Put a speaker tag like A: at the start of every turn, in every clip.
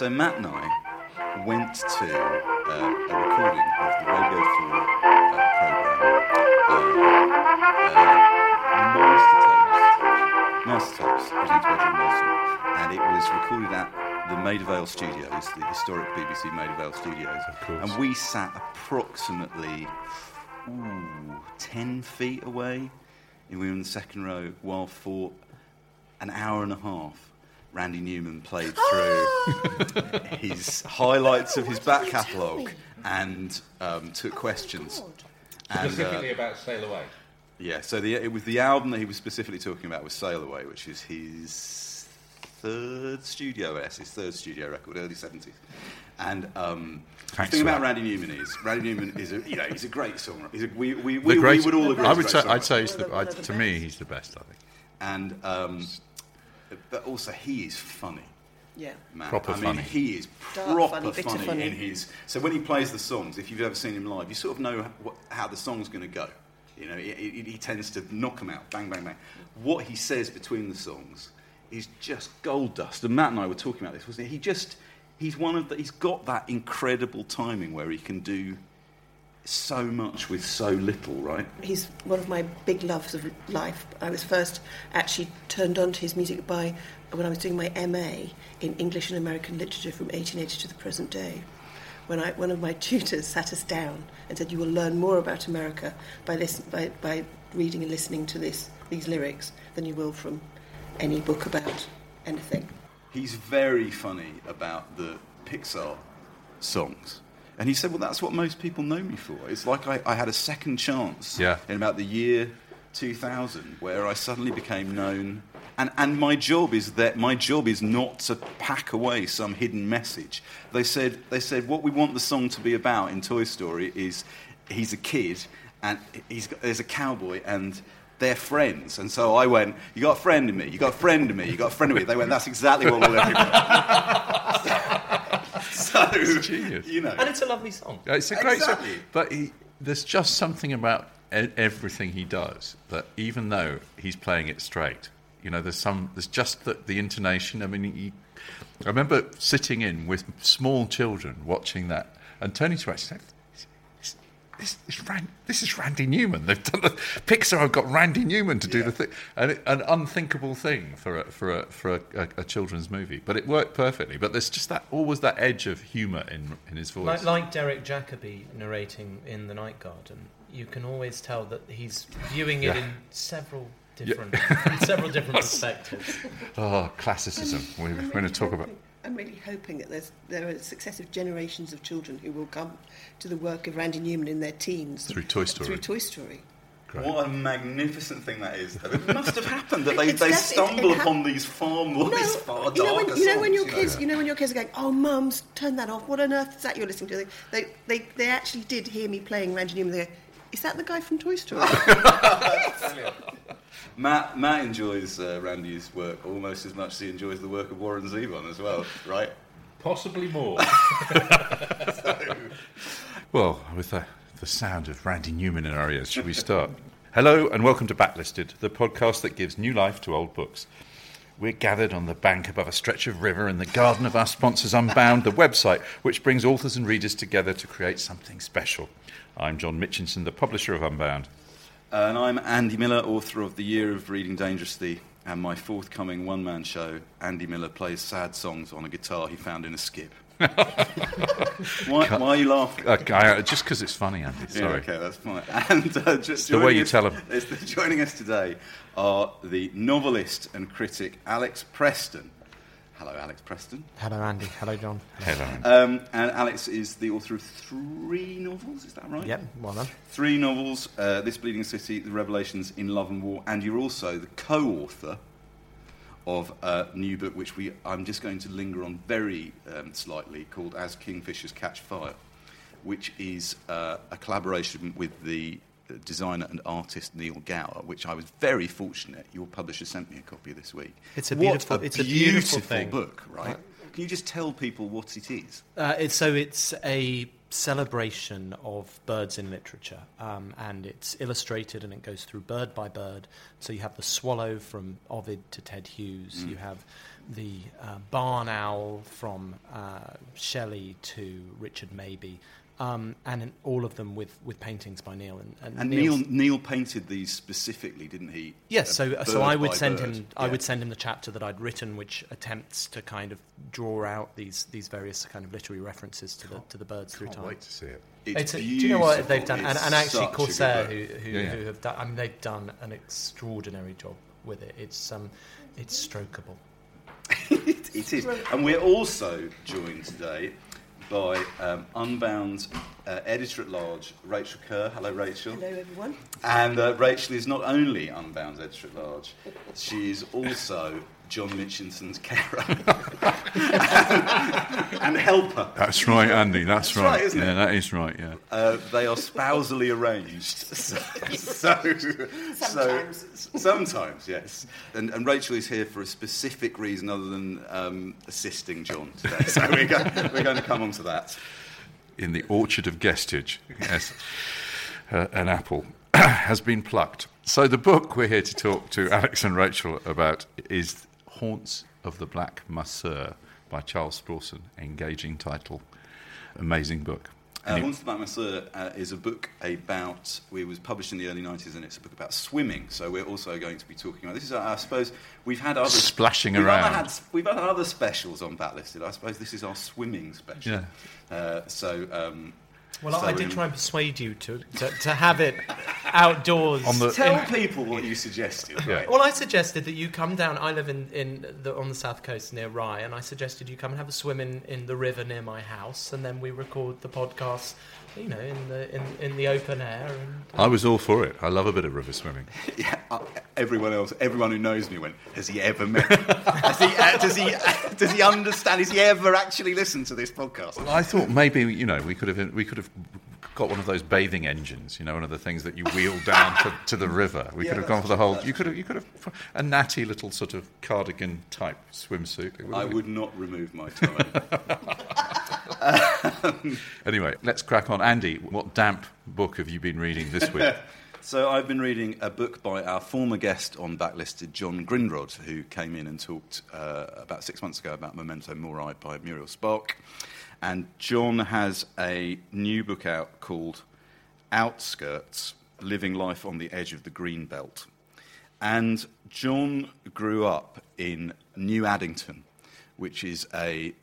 A: So Matt and I went to uh, a recording of the Radio 4 uh, program, uh, uh, Master Tapes, Master Tapes, presented by John Wilson, and it was recorded at the Maida Vale Studios, the historic BBC Maida Vale Studios. Of
B: course.
A: And we sat approximately ooh, 10 feet away. And we were in the second row while for an hour and a half. Randy Newman played through his highlights of his back catalogue and um, took questions. And, uh,
B: Specifically about Sail Away.
A: yeah, so the, it was the album that he was specifically talking about was Sail Away, which is his third studio S, his third studio record, early seventies. And um, the thing about
B: that.
A: Randy Newman is Randy Newman is a you know he's a great songwriter. He's a, we, we,
B: The
A: we, we would all agree.
B: I would say, I'd say he's the, I,
C: of the
B: to me, he's the best, I think.
A: and um, but also he is funny.
C: Yeah.
A: Man.
B: Proper
A: I mean,
B: funny.
A: he is
C: Dark
A: proper
C: funny,
A: funny,
C: funny.
A: in his. So when he plays the songs, if you've ever seen him live, you sort of know what, how the song's going to go. You know, he, he, he tends to knock them out, bang, bang, bang. What he says between the songs is just gold dust. And Matt and I were talking about this, wasn't he? He just, he's one of the, he's got that incredible timing where he can do so much with so little, right?
C: He's one of my big loves of life. I was first actually turned on to his music by when I was doing my MA in English and American literature from 1880 to the present day. When I, one of my tutors sat us down and said, "You will learn more about America by, listen, by, by reading and listening to this, these lyrics than you will from any book about anything."
A: He's very funny about the Pixar songs. And he said, Well, that's what most people know me for. It's like I, I had a second chance
B: Yeah.
A: in about the year 2000 where I suddenly became known. And, and my job is that my job is not to pack away some hidden message. They said, they said what we want the song to be about in Toy Story is he's a kid and he's got, there's a cowboy and they're friends. And so I went, You got a friend in me, you got a friend in me, you got a friend in me. They went, That's exactly what we're looking for. so,
B: genius.
A: you know.
D: And it's a lovely song.
B: It's a great song. But he, there's just something about e- everything he does that even though he's playing it straight, you know, there's some, there's just the, the intonation. I mean, he, I remember sitting in with small children watching that and turning to us and saying, this, this, this, Ran, this is Randy Newman. They've done the Pixar have got Randy Newman to do the thing, and it, an unthinkable thing for a, for a, for a, a, a children's movie. But it worked perfectly. But there's just that always that edge of humour in in his voice.
D: Like, like Derek Jacobi narrating in The Night Garden, you can always tell that he's viewing it
B: Yeah.
D: in several different, from several different perspectives.
B: Oh, classicism. We're
C: I'm
B: going to talk about.
C: Hoping- I'm really hoping that there's, there are successive generations of children who will come to the work of Randy Newman in their teens.
B: Through Toy Story.
C: Through Toy Story.
A: What a magnificent thing that is. though. It must have happened that they,
C: It's
A: they
C: def- it- it
A: stumble upon these far more, these far
C: you know, when, you know when your
A: songs,
C: kids, you know when your kids are going, "Oh, mums, turn that off. What on earth is that you're listening to?" They, they, they actually did hear me playing Randy Newman. They go, "Is that the guy from Toy Story?"
A: Matt, Matt enjoys uh, Randy's work almost as much as he enjoys the work of Warren Zevon as well, right?
B: Possibly more. well, with the, the sound of Randy Newman in our ears, should we start? Hello and welcome to Backlisted, the podcast that gives new life to old books. We're gathered on the bank above a stretch of river in the garden of our sponsors Unbound, the website which brings authors and readers together to create something special. I'm John Mitchinson, the publisher of Unbound.
A: Uh, and I'm Andy Miller, author of The Year of Reading Dangerously and my forthcoming one man show, Andy Miller plays sad songs on a guitar he found in a skip. why, why are you laughing?
B: Okay, I- uh, just because it's funny, Andy.
A: Yeah,
B: Sorry.
A: okay, that's fine. And uh, just
B: the way you
A: us-
B: them.
A: is joining us today are the novelist and critic Alex Preston. Hello, Alex Preston.
D: Hello, Andy. Hello, John.
B: Hello.
A: Um, and Alex is the author of three novels, is that right?
D: Yep, well done.
A: Three novels uh, This Bleeding City, The Revelations in Love and War, and you're also the co author of a new book which we, I'm just going to linger on very um, slightly called As Kingfishers Catch Fire, which is uh, a collaboration with the designer and artist Neil Gower, which I was very fortunate. Your publisher sent me a copy this week.
D: It's a beautiful-
A: a
D: it's a beautiful thing.
A: book, right? Can you just tell people what it is?
D: Uh, it's, so it's a celebration of birds in literature, um, and it's illustrated and it goes through bird by bird. So you have the swallow from Ovid to Ted Hughes. You have the uh, barn owl from uh, Shelley to Richard Mabey. Um, and in all of them with, with paintings by Neil. And, and,
A: And Neil, Neil painted these specifically, didn't he?
D: Yes,
A: Uh,
D: so so I would send
A: bird.
D: him I would send him the chapter that I'd written, which attempts to kind of draw out these these various kind of literary references to the to the birds through
B: Can't
D: time.
B: wait to see it.
A: It's
D: a- do you know what they've done? And, and actually,
A: such
D: Corsair, who who,
B: Yeah, yeah.
D: who have done, I mean, they've done an extraordinary job with it. It's um, it's strokeable.
A: it, it is. And we're also joined today by um, Unbound uh, editor at large Rachael Kerr. Hello, Rachael.
C: Hello, everyone.
A: And uh, Rachael is not only Unbound editor at large, she is also John Mitchinson's carer and, and helper.
B: That's right, Andy. That's,
A: That's
B: right.
A: right, isn't
B: yeah,
A: it?
B: that is right. Yeah.
A: Uh, they are spousally arranged. So, so,
C: Sometimes.
A: So, sometimes, yes. And, and Rachael is here for a specific reason other than um, assisting John today. So we're, go- we're going to come on to that.
B: in the orchard of Guestage, yes, uh, an apple has been plucked. So the book we're here to talk to Alex and Rachael about is Haunts of the Black Masseur by Charles Sprawson. Engaging title, amazing book.
A: Uh, Haunts of the Black Masseur uh, is a book about, it was published in the early 90s and it's a book about swimming. So we're also going to be talking about, this is, uh, I suppose, we've had other...
B: Splashing
A: we've
B: around.
A: Had, we've had other specials on Backlisted. I suppose this is our swimming special.
B: Yeah.
A: Uh, so... Um,
D: Well,
A: so
D: I did
A: gonna-
D: try and um, persuade you to, to, to have it outdoors.
B: On the-
A: Tell people what you suggested.
B: Yeah.
A: Right?
D: Well, I suggested that you come down. I live in, in the, on the south coast near Rye, and I suggested you come and have a swim in, in the river near my house, and then we record the podcast, you know, in the in, in the open air. And,
B: I was all for it. I love a bit of river swimming.
A: Yeah, uh, everyone else, everyone who knows me went, has he ever met? has he, uh, does, he, does he understand? Has he ever actually listened to this podcast?
B: I thought maybe you know we could have we could have got one of those bathing engines. You know, one of the things that you wheel down to, to the river. We
A: Yeah,
B: could have gone for the whole. You could have you could have a natty little sort of cardigan type swimsuit. It would
A: I
B: have
A: would not remove my tie.
B: Anyway, let's crack on. Andy, what damp book have you been reading this week?
A: so I've been reading a book by our former guest on Backlisted, John Grindrod, who came in and talked uh, about six months ago about Memento Mori by Muriel Spark. And John has a new book out called Outskirts Living Life on the Edge of the Green Belt. And John grew up in New Addington, which is a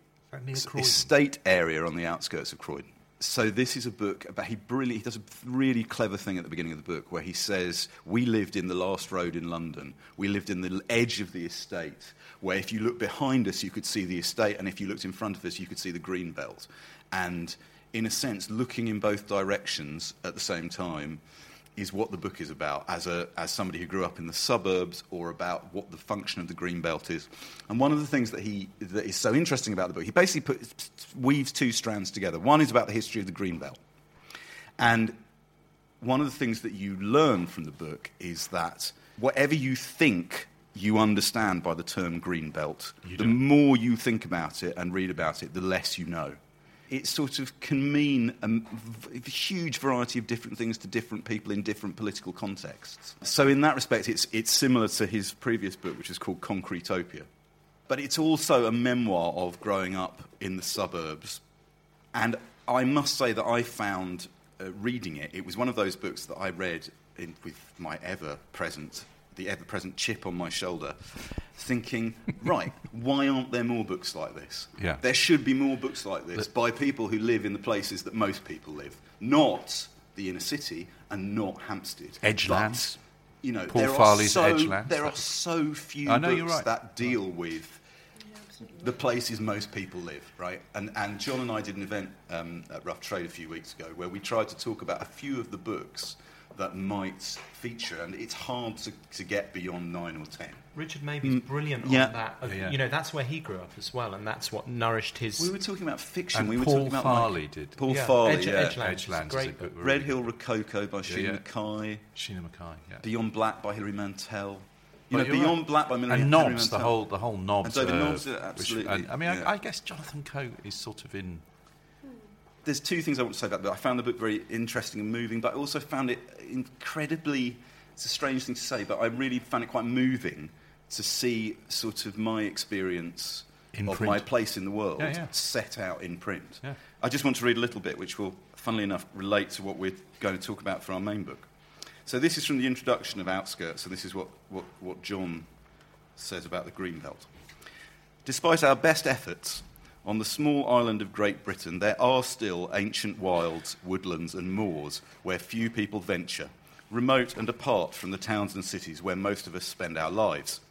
A: estate area on the outskirts of Croydon. So this is a book about he brilliant. He does a really clever thing at the beginning of the book where he says, "We lived in the last road in London. We lived in the edge of the estate, where if you look behind us, you could see the estate, and if you looked in front of us, you could see the green belt." And in a sense, looking in both directions at the same time is what the book is about as, a, as somebody who grew up in the suburbs or about what the function of the green belt is. And one of the things that, he, that is so interesting about the book, he basically put, weaves two strands together. One is about the history of the green belt. And one of the things that you learn from the book is that whatever you think you understand by the term green belt, the more you think about it and read about it, the less you know. It sort of can mean a, huge variety of different things to different people in different political contexts. So, in that respect, it's, it's similar to his previous book, which is called Concretopia. But it's also a memoir of growing up in the suburbs and I must say that I found uh, reading it, it was one of those books that I read in, with my ever present the ever present chip on my shoulder, thinking, right, why aren't there more books like this?
B: Yeah.
A: There should be more books like this by people who live in the places that most people live, not the inner city and not Hampstead.
B: Edgelands.
A: But, you know,
B: Paul
A: there
B: Farley's
A: are so,
B: Edgelands.
A: There are so few
B: I know,
A: books
B: you're right.
A: that deal with the places most people live, right? And, and John and I did an event um, at Rough Trade a few weeks ago where we tried to talk about a few of the books that might feature, and it's hard to, to get beyond nine or ten.
D: Richard Mabey's brilliant
A: Mm, yeah.
D: on that. Of-
B: Yeah.
D: You know, that's where he grew up as well, and that's what nourished his.
A: We were talking about fiction.
B: And
A: we were
B: Paul
A: talking about
B: Farley
A: like,
B: did.
A: Paul
D: Yeah,
A: Farley,
D: Edge-
A: yeah.
D: Edgelands.
B: Edgelands is
D: Great
B: a good
D: book.
A: Red Hill Rococo by Shena
B: yeah.
A: Mackay,
B: Shena Mackay. Yeah.
A: Beyond Black by Hilary Mantel. You
B: Well,
A: know, Beyond
B: right.
A: Black by Hilary
B: and
A: Hilary
B: Nobbs, the whole the whole Nobbs.
A: And David
B: uh,
A: Nobbs, yeah,
B: which-
A: absolutely,
B: and- I mean,
A: yeah.
B: I, I guess Jonathan Coe is sort of in.
A: There's two things I want to say about that. I found the book very interesting and moving, but I also found it incredibly. It's a strange thing to say, but I really found it quite moving to see sort of my experience
B: In
A: of
B: print.
A: my place in the world
B: Yeah, yeah.
A: set out in print.
B: Yeah.
A: I just want to read a little bit, which will, funnily enough, relate to what we're going to talk about for our main book. So this is from the introduction of Outskirts, and this is what, what, what John says about the Green Belt. Despite our best efforts, on the small island of Great Britain, there are still ancient wilds, woodlands, and moors where few people venture, remote and apart from the towns and cities where most of us spend our lives.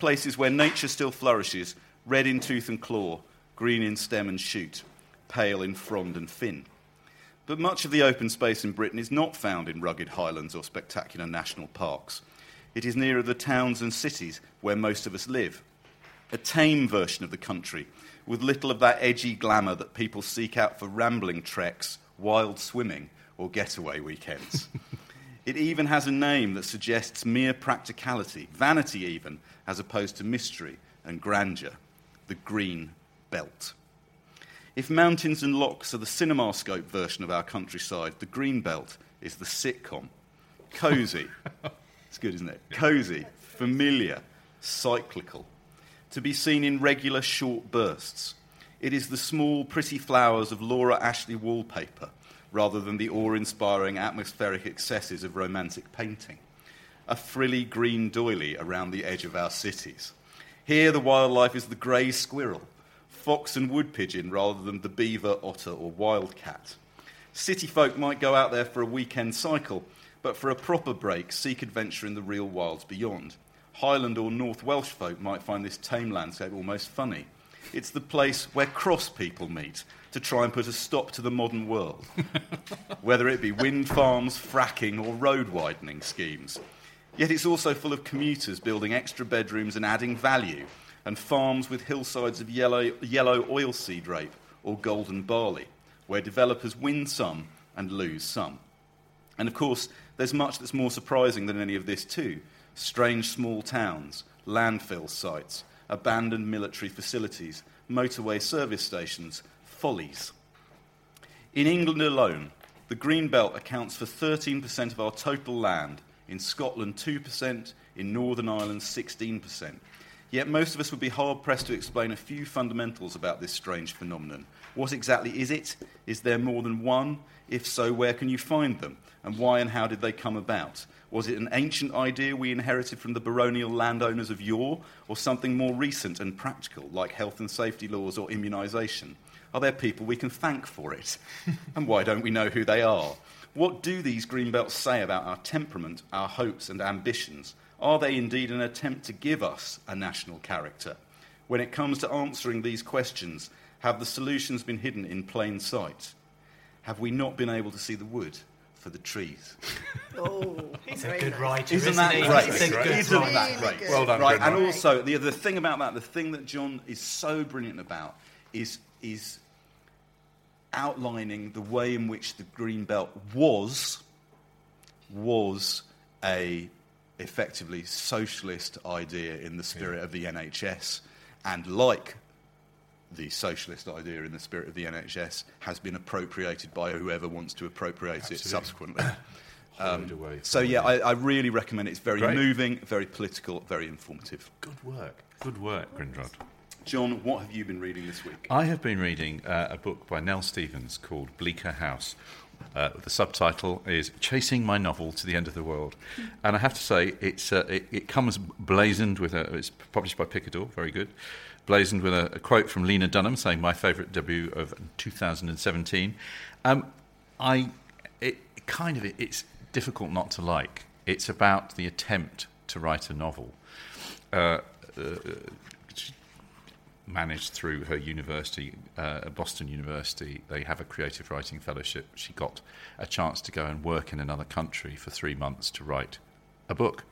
A: Places where nature still flourishes, red in tooth and claw, green in stem and shoot, pale in frond and fin. But much of the open space in Britain is not found in rugged highlands or spectacular national parks. It is nearer the towns and cities where most of us live. A tame version of the country, with little of that edgy glamour that people seek out for rambling treks, wild swimming, or getaway weekends. it even has a name that suggests mere practicality, vanity even, as opposed to mystery and grandeur the Green Belt. If mountains and lochs are the CinemaScope version of our countryside, the Green Belt is the sitcom. Cosy. it's good, isn't it? Cosy, familiar, cyclical. To be seen in regular short bursts. It is the small, pretty flowers of Laura Ashley wallpaper rather than the awe inspiring atmospheric excesses of romantic painting. A frilly green doily around the edge of our cities. Here, the wildlife is the grey squirrel, fox and wood pigeon rather than the beaver, otter, or wildcat. City folk might go out there for a weekend cycle, but for a proper break, seek adventure in the real wilds beyond. Highland or North Welsh folk might find this tame landscape almost funny. It's the place where cross people meet to try and put a stop to the modern world, whether it be wind farms, fracking, or road widening schemes. Yet it's also full of commuters building extra bedrooms and adding value, and farms with hillsides of yellow, yellow oilseed rape or golden barley, where developers win some and lose some. And of course, there's much that's more surprising than any of this, too. Strange small towns, landfill sites, abandoned military facilities, motorway service stations, follies. In England alone, the Green Belt accounts for 13% of our total land, in Scotland 2%, in Northern Ireland 16%. Yet most of us would be hard pressed to explain a few fundamentals about this strange phenomenon. What exactly is it? Is there more than one? If so, where can you find them? And why and how did they come about? Was it an ancient idea we inherited from the baronial landowners of yore, or something more recent and practical, like health and safety laws or immunisation? Are there people we can thank for it? and why don't we know who they are? What do these greenbelts say about our temperament, our hopes, and ambitions? Are they indeed an attempt to give us a national character? When it comes to answering these questions, have the solutions been hidden in plain sight? Have we not been able to see the wood for the trees?
C: Oh,
D: He's a
C: very
D: good
C: nice.
D: writer,
A: Isn't
D: isn't
A: that
D: he?
A: great?
D: He's a good
A: Isn't
D: writer.
A: that great?
C: good.
B: Well done,
A: right?
B: Brendan.
A: And also, the, the thing about that, the thing that John is so brilliant about is, is outlining the way in which the Green Belt was, was a effectively socialist idea in the spirit of the NHS. And like the socialist idea in the spirit of the NHS has been appropriated by whoever wants to appropriate it subsequently. Um, So yeah, I, I really recommend it. It's very
B: Great.
A: moving, very political, very informative.
B: Good work. Good work, Grindrod.
A: John, what have you been reading this week?
B: I have been reading uh, a book by Nell Stevens called Bleaker House. Uh, the subtitle is "Chasing My Novel to the End of the World," and I have to say, it's uh, it, it comes blazoned with a. It's published by Picador, very good. Blazoned with a, a quote from Lena Dunham saying, "My favourite debut of 2017." Um, I, it kind of it's difficult not to like. It's about the attempt to write a novel. Uh, uh, managed through her university, uh, Boston University. They have a creative writing fellowship. She got a chance to go and work in another country for three months to write a book.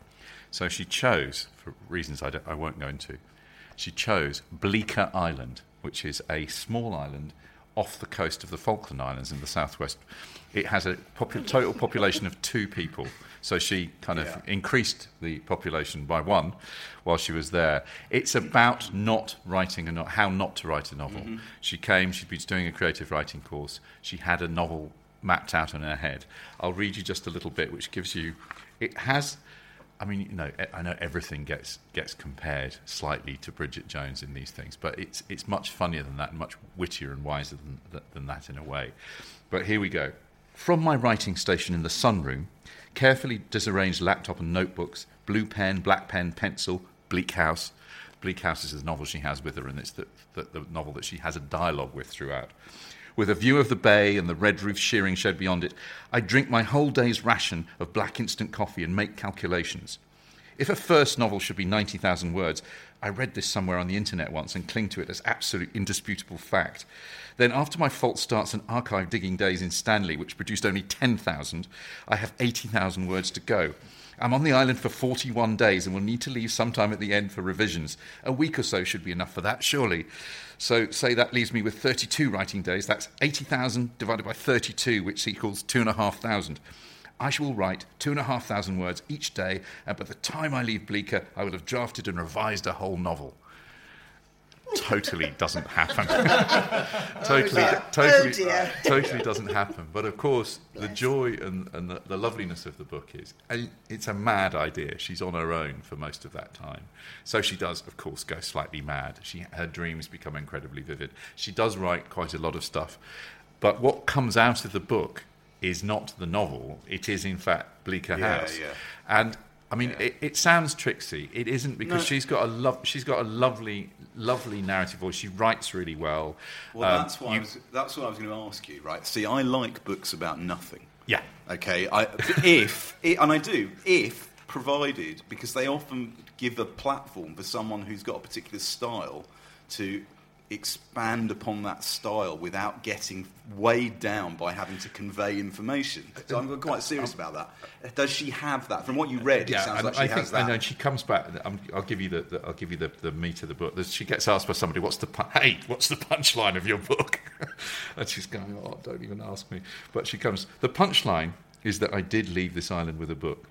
B: So she chose, for reasons I, I won't go into, she chose Bleaker Island, which is a small island off the coast of the Falkland Islands in the southwest. It has a popu- total population of two people. So she kind of
A: Yeah.
B: increased the population by one while she was there. It's about not writing a no- how not to write a novel. Mm-hmm. She came, she'd been doing a creative writing course. She had a novel mapped out in her head. I'll read you just a little bit, which gives you. It has. I mean, you know, I know everything gets gets compared slightly to Bridget Jones in these things, but it's it's much funnier than that, much wittier and wiser than than that in a way. But here we go. From my writing station in the sunroom, carefully disarranged laptop and notebooks, blue pen, black pen, pencil, Bleak House. Bleak House is the novel she has with her, and it's the, the, the novel that she has a dialogue with throughout. With a view of the bay and the red roofed shearing shed beyond it, I drink my whole day's ration of black instant coffee and make calculations. If a first novel should be 90,000 words, I read this somewhere on the internet once and cling to it as absolute indisputable fact. Then, after my false starts and archive digging days in Stanley, which produced only 10,000, I have 80,000 words to go. I'm on the island for 41 days and will need to leave sometime at the end for revisions. A week or so should be enough for that, surely. So, say that leaves me with 32 writing days. That's 80,000 divided by 32, which equals 2,500. I shall write 2,500 words each day, and by the time I leave Bleaker, I will have drafted and revised a whole novel. Totally doesn't happen. totally, totally,
C: Oh,
B: totally doesn't happen. But of course, the joy and, and the, the loveliness of the book is and it's a mad idea. She's on her own for most of that time. So she does, of course, go slightly mad. She, her dreams become incredibly vivid. She does write quite a lot of stuff. But what comes out of the book is not the novel, it is, in fact, Bleaker
A: Yeah,
B: House.
A: yeah.
B: And I mean, it, it sounds tricksy. It isn't because
A: No.
B: she's got a lov- she's got a lovely, lovely narrative voice. She writes really well.
A: Well,
B: Um,
A: that's what I
B: you-
A: was, that's what I was going to ask you, right? See, I like books about nothing.
B: Yeah.
A: Okay. I, if and I do if provided because they often give a platform for someone who's got a particular style to expand upon that style without getting weighed down by having to convey information. So I'm quite serious about that. Does she have that? From what you read, it sounds like she
B: I
A: has
B: think
A: that.
B: I know she comes back. I'm, I'll give you the, the I'll give you the, the meat of the book. She gets asked by somebody, "What's the hey? What's the punchline of your book?" and she's going, "Oh, don't even ask me." But she comes. The punchline is that I did leave this island with a book,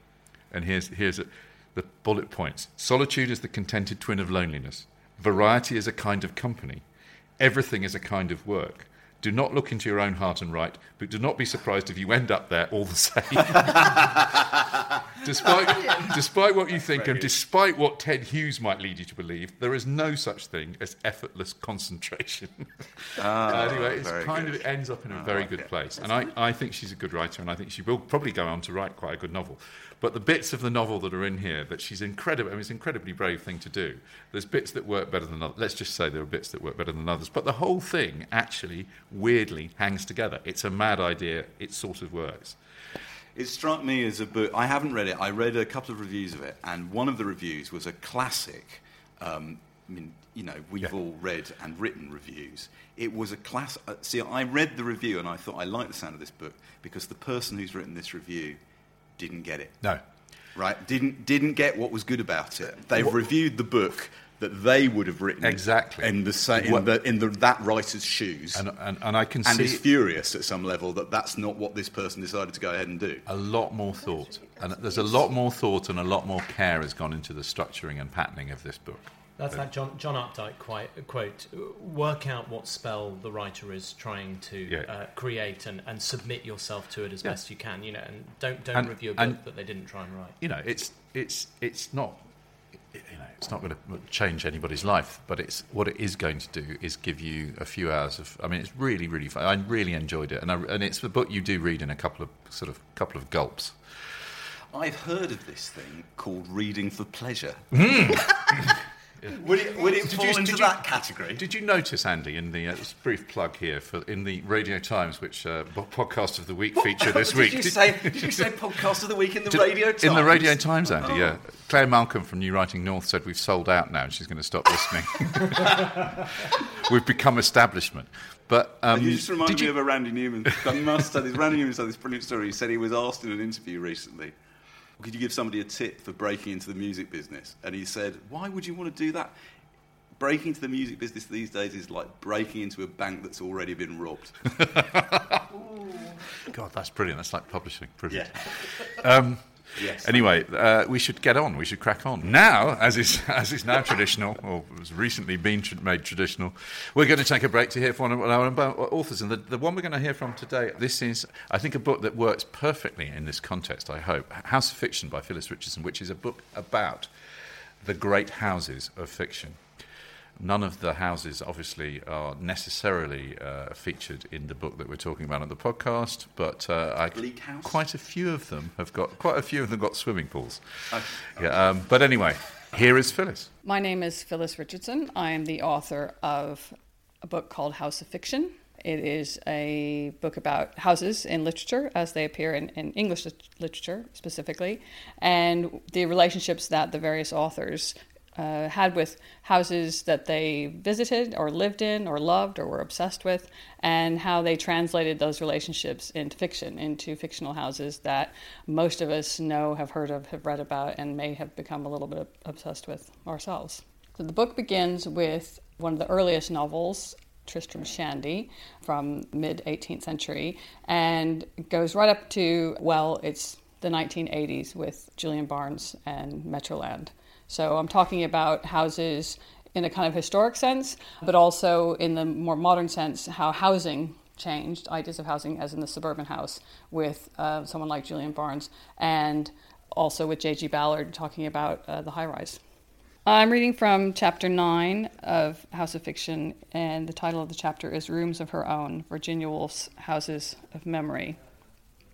B: and here's here's a, the bullet points. Solitude is the contented twin of loneliness. Variety is a kind of company. Everything is a kind of work. Do not look into your own heart and write, but do not be surprised if you end up there all the same. despite, despite what you think and despite what Ted Hughes might lead you to believe, there is no such thing as effortless concentration. anyway, it's
A: very
B: kind
A: good.
B: of it ends up in a very good place. And I, I think she's a good writer, and I think she will probably go on to write quite a good novel. But the bits of the novel that are in here, that she's incredible, I mean, it's an incredibly brave thing to do. There's bits that work better than others. Let's just say there are bits that work better than others. But the whole thing actually, weirdly, hangs together. It's a mad idea. It sort of works.
A: It struck me as a book. I haven't read it. I read a couple of reviews of it, and one of the reviews was a classic. Um, I mean, you know, we've
B: Yeah.
A: all read and written reviews. It was a class. Uh, see, I read the review and I thought I like the sound of this book because the person who's written this review didn't get it.
B: No.
A: Right? Didn't didn't get what was good about it. They've reviewed the book that they would have written
B: Exactly.
A: in the same in the in the that writer's shoes.
B: And, and, and I can
A: and
B: see
A: is furious at some level that that's not what this person decided to go ahead and do.
B: a lot more thought. And there's a lot more thought and a lot more care has gone into the structuring and patterning of this book.
D: That's that John, John Updike quite, quote. Work out what spell the writer is trying to
B: Yeah.
D: uh, create and, and submit yourself to it as
B: Yeah.
D: best you can. You know, and don't don't
B: And-
D: review a book
B: and-
D: that they didn't try and write.
B: You know, it's it's it's not. You know, It's not going to change anybody's life, but it's what it is going to do is give you a few hours of. I mean, it's really, really fun. I really enjoyed it, and I, and it's the book you do read in a couple of sort of couple of gulps.
A: I've heard of this thing called reading for pleasure.
B: Hmm.
A: would it, would it
B: Did
A: fall
B: you-
A: into
B: did you-
A: that category?
B: Did you notice, Andy, in the uh, brief plug here for in the Radio Times, which uh, podcast of the week feature this
A: did
B: week?
A: You
B: did-
A: say, did you say podcast of the week in the
B: did-
A: Radio Times?
B: In the Radio Times, Andy, yeah. Claire Malcolm from New Writing North said we've sold out now and she's going to stop listening. we've become establishment. But um,
A: you just reminded
B: did
A: me
B: you,
A: of a Randy Newman. I must say, this Randy Newman said this brilliant story. He said he was asked in an interview recently, could you give somebody a tip for breaking into the music business? And he said, why would you want to do that? Breaking into the music business these days is like breaking into a bank that's already been robbed.
B: God, that's brilliant. That's like publishing. Brilliant.
A: Yeah. Um, yes.
B: Anyway, uh, we should get on. We should crack on now, as is as is now traditional, or has recently been tr- made traditional. We're going to take a break to hear from one of our authors, and the, the one we're going to hear from today. This is, I think, a book that works perfectly in this context. I hope House of Fiction by Phyllis Richardson, which is a book about the great houses of fiction. None of the houses, obviously, are necessarily uh, featured in the book that we're talking about on the podcast, but uh, I,
A: Bleak House?
B: quite a few of them have got quite a few of them got swimming pools.
A: Okay.
B: Yeah, um, but anyway, here is Phyllis.
E: My name is Phyllis Richardson. I am the author of a book called House of Fiction. It is a book about houses in literature as they appear in, in English literature specifically, and the relationships that the various authors uh, had with houses that they visited or lived in or loved or were obsessed with, and how they translated those relationships into fiction, into fictional houses that most of us know, have heard of, have read about, and may have become a little bit obsessed with ourselves. So the book begins with one of the earliest novels, Tristram Shandy, from mid 18th century, and goes right up to, well, it's the 1980s with Julian Barnes and Metroland. So I'm talking about houses in a kind of historic sense, but also in the more modern sense, how housing changed, ideas of housing as in the suburban house with uh, someone like Julian Barnes, and also with J.G. Ballard talking about uh, the high rise. I'm reading from chapter 9 of House of Fiction, and the title of the chapter is Rooms of Her Own Virginia Woolf's Houses of Memory.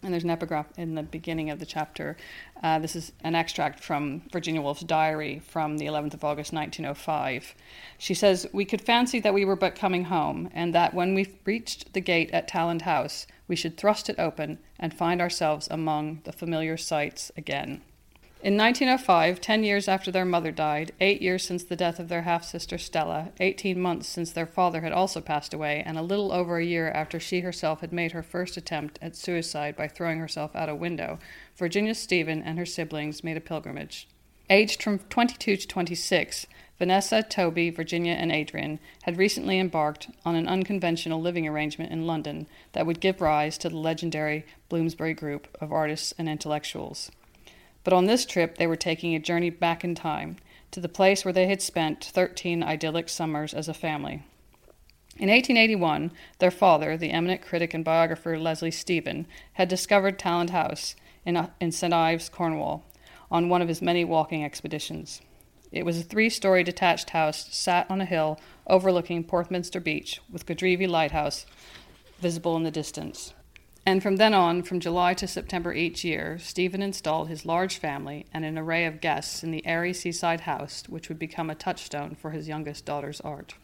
E: And there's an epigraph in the beginning of the chapter. Uh, this is an extract from Virginia Woolf's diary from the 11th of August 1905. She says, We could fancy that we were but coming home, and that when we reached the gate at Talland House, we should thrust it open and find ourselves among the familiar sights again. In 1905, ten years after their mother died, eight years since the death of their half sister Stella, eighteen months since their father had also passed away, and a little over a year after she herself had made her first attempt at suicide by throwing herself out a window, Virginia Stephen and her siblings made a pilgrimage. Aged from 22 to 26, Vanessa, Thoby, Virginia, and Adrian had recently embarked on an unconventional living arrangement in London that would give rise to the legendary Bloomsbury group of artists and intellectuals. But on this trip, they were taking a journey back in time to the place where they had spent 13 idyllic summers as a family. In 1881, their father, the eminent critic and biographer Leslie Stephen, had discovered Talland House in, uh, in St. Ives, Cornwall, on one of his many walking expeditions. It was a three story detached house sat on a hill overlooking Porthminster Beach, with Godrevy Lighthouse visible in the distance. And from then on, from July to September each year, Stephen installed his large family and an array of guests in the airy seaside house, which would become a touchstone for his youngest daughter's art.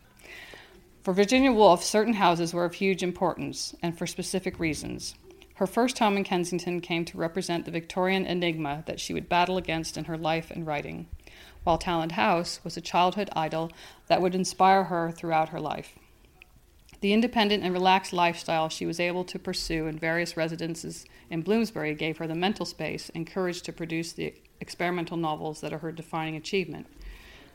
E: For Virginia Woolf, certain houses were of huge importance, and for specific reasons. Her first home in Kensington came to represent the Victorian enigma that she would battle against in her life and writing, while Talland House was a childhood idyll that would inspire her throughout her life. The independent and relaxed lifestyle she was able to pursue in various residences in Bloomsbury gave her the mental space and courage to produce the experimental novels that are her defining achievement.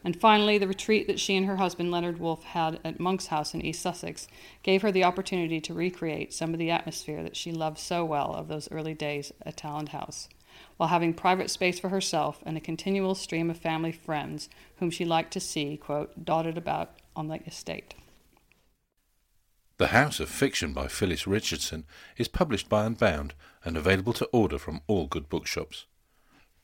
E: And finally, the retreat that she and her husband Leonard Woolf had at Monk's House in East Sussex gave her the opportunity to recreate some of the atmosphere that she loved so well of those early days at Talland House, while having private space for herself and a continual stream of family friends whom she liked to see, quote, dotted about on the estate.
F: The House of Fiction by Phyllis Richardson is published by Unbound and available to order from all good bookshops.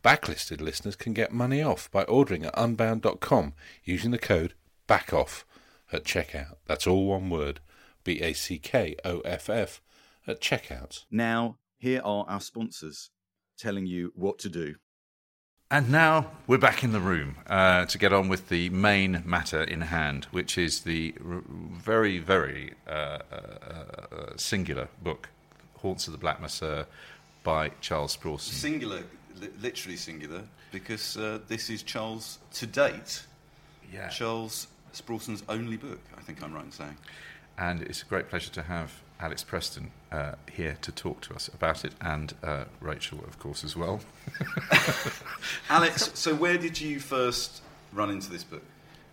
F: Backlisted listeners can get money off by ordering at unbound.com using the code BACKOFF at checkout. That's all one word. B A C K O F F at checkout.
G: Now, here are our sponsors telling you what to do.
B: And now we're back in the room uh, to get on with the main matter in hand, which is the r- very, very uh, uh, uh, singular book, Haunts of the Black Masseur, by Charles Sprawson.
A: Singular, li- literally singular, because uh, this is Charles, to date,
B: Yeah.
A: Charles Sprawson's only book, I think I'm right in saying.
B: And it's a great pleasure to have Alex Preston uh, here to talk to us about it, and uh, Rachael, of course, as well.
A: Alex, so where did you first run into this book?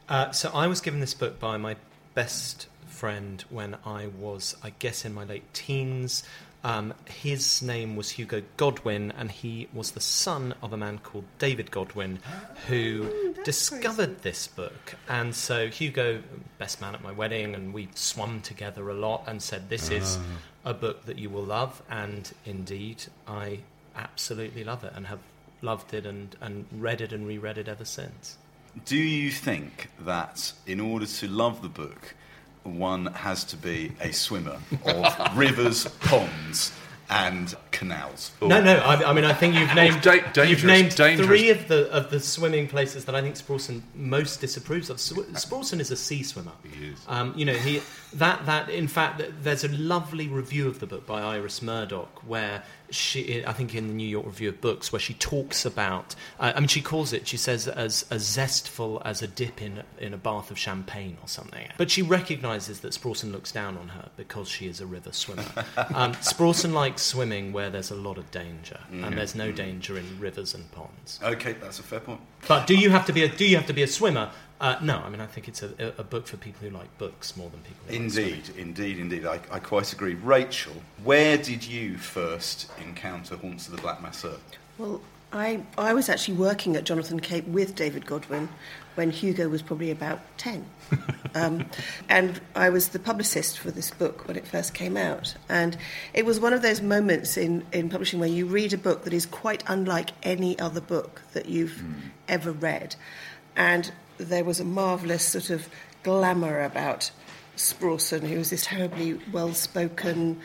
D: Uh, so I was given this book by my best friend when I was, I guess, in my late teens. Um, his name was Hugo Godwin, and he was the son of a man called David Godwin, who discovered this book. And so Hugo, best man at my wedding, and we swum together a lot, and said, "This is a book that you will love." And indeed, I absolutely love it, and have loved it, and, and read it and reread it ever since.
A: Do you think that in order to love the book, one has to be a swimmer of rivers, ponds, and canals?
D: No, no. I, I mean, I think you've named
B: da-
D: you've named
B: dangerous.
D: three of the of the swimming places that I think Sprawson most disapproves of. Sw- Sprawson is a sea swimmer.
B: He is.
D: Um, you know, he that that in fact, there's a lovely review of the book by Iris Murdoch where she, I think, in the New York Review of Books, where she talks about. Uh, I mean, she calls it. She says as as zestful as a dip in in a bath of champagne or something. But she recognises that Sprawson looks down on her because she is a river swimmer. um, Sprawson likes swimming where there's a lot of danger, and there's no danger in rivers and ponds.
A: Okay, that's a fair point.
D: But do you have to be a do you have to be a swimmer? Uh, no, I mean I think it's a, a book for people who like books more than people. Who like.
A: Indeed, indeed, indeed. I, I quite agree. Rachael, where did you first encounter Haunts of the Black Masseur?
C: Well, I, I was actually working at Jonathan Cape with David Godwin when Hugo was probably about 10. um, and I was the publicist for this book when it first came out. And it was one of those moments in, in publishing where you read a book that is quite unlike any other book that you've ever read. And there was a marvellous sort of glamour about Sprawson, who was this terribly well spoken,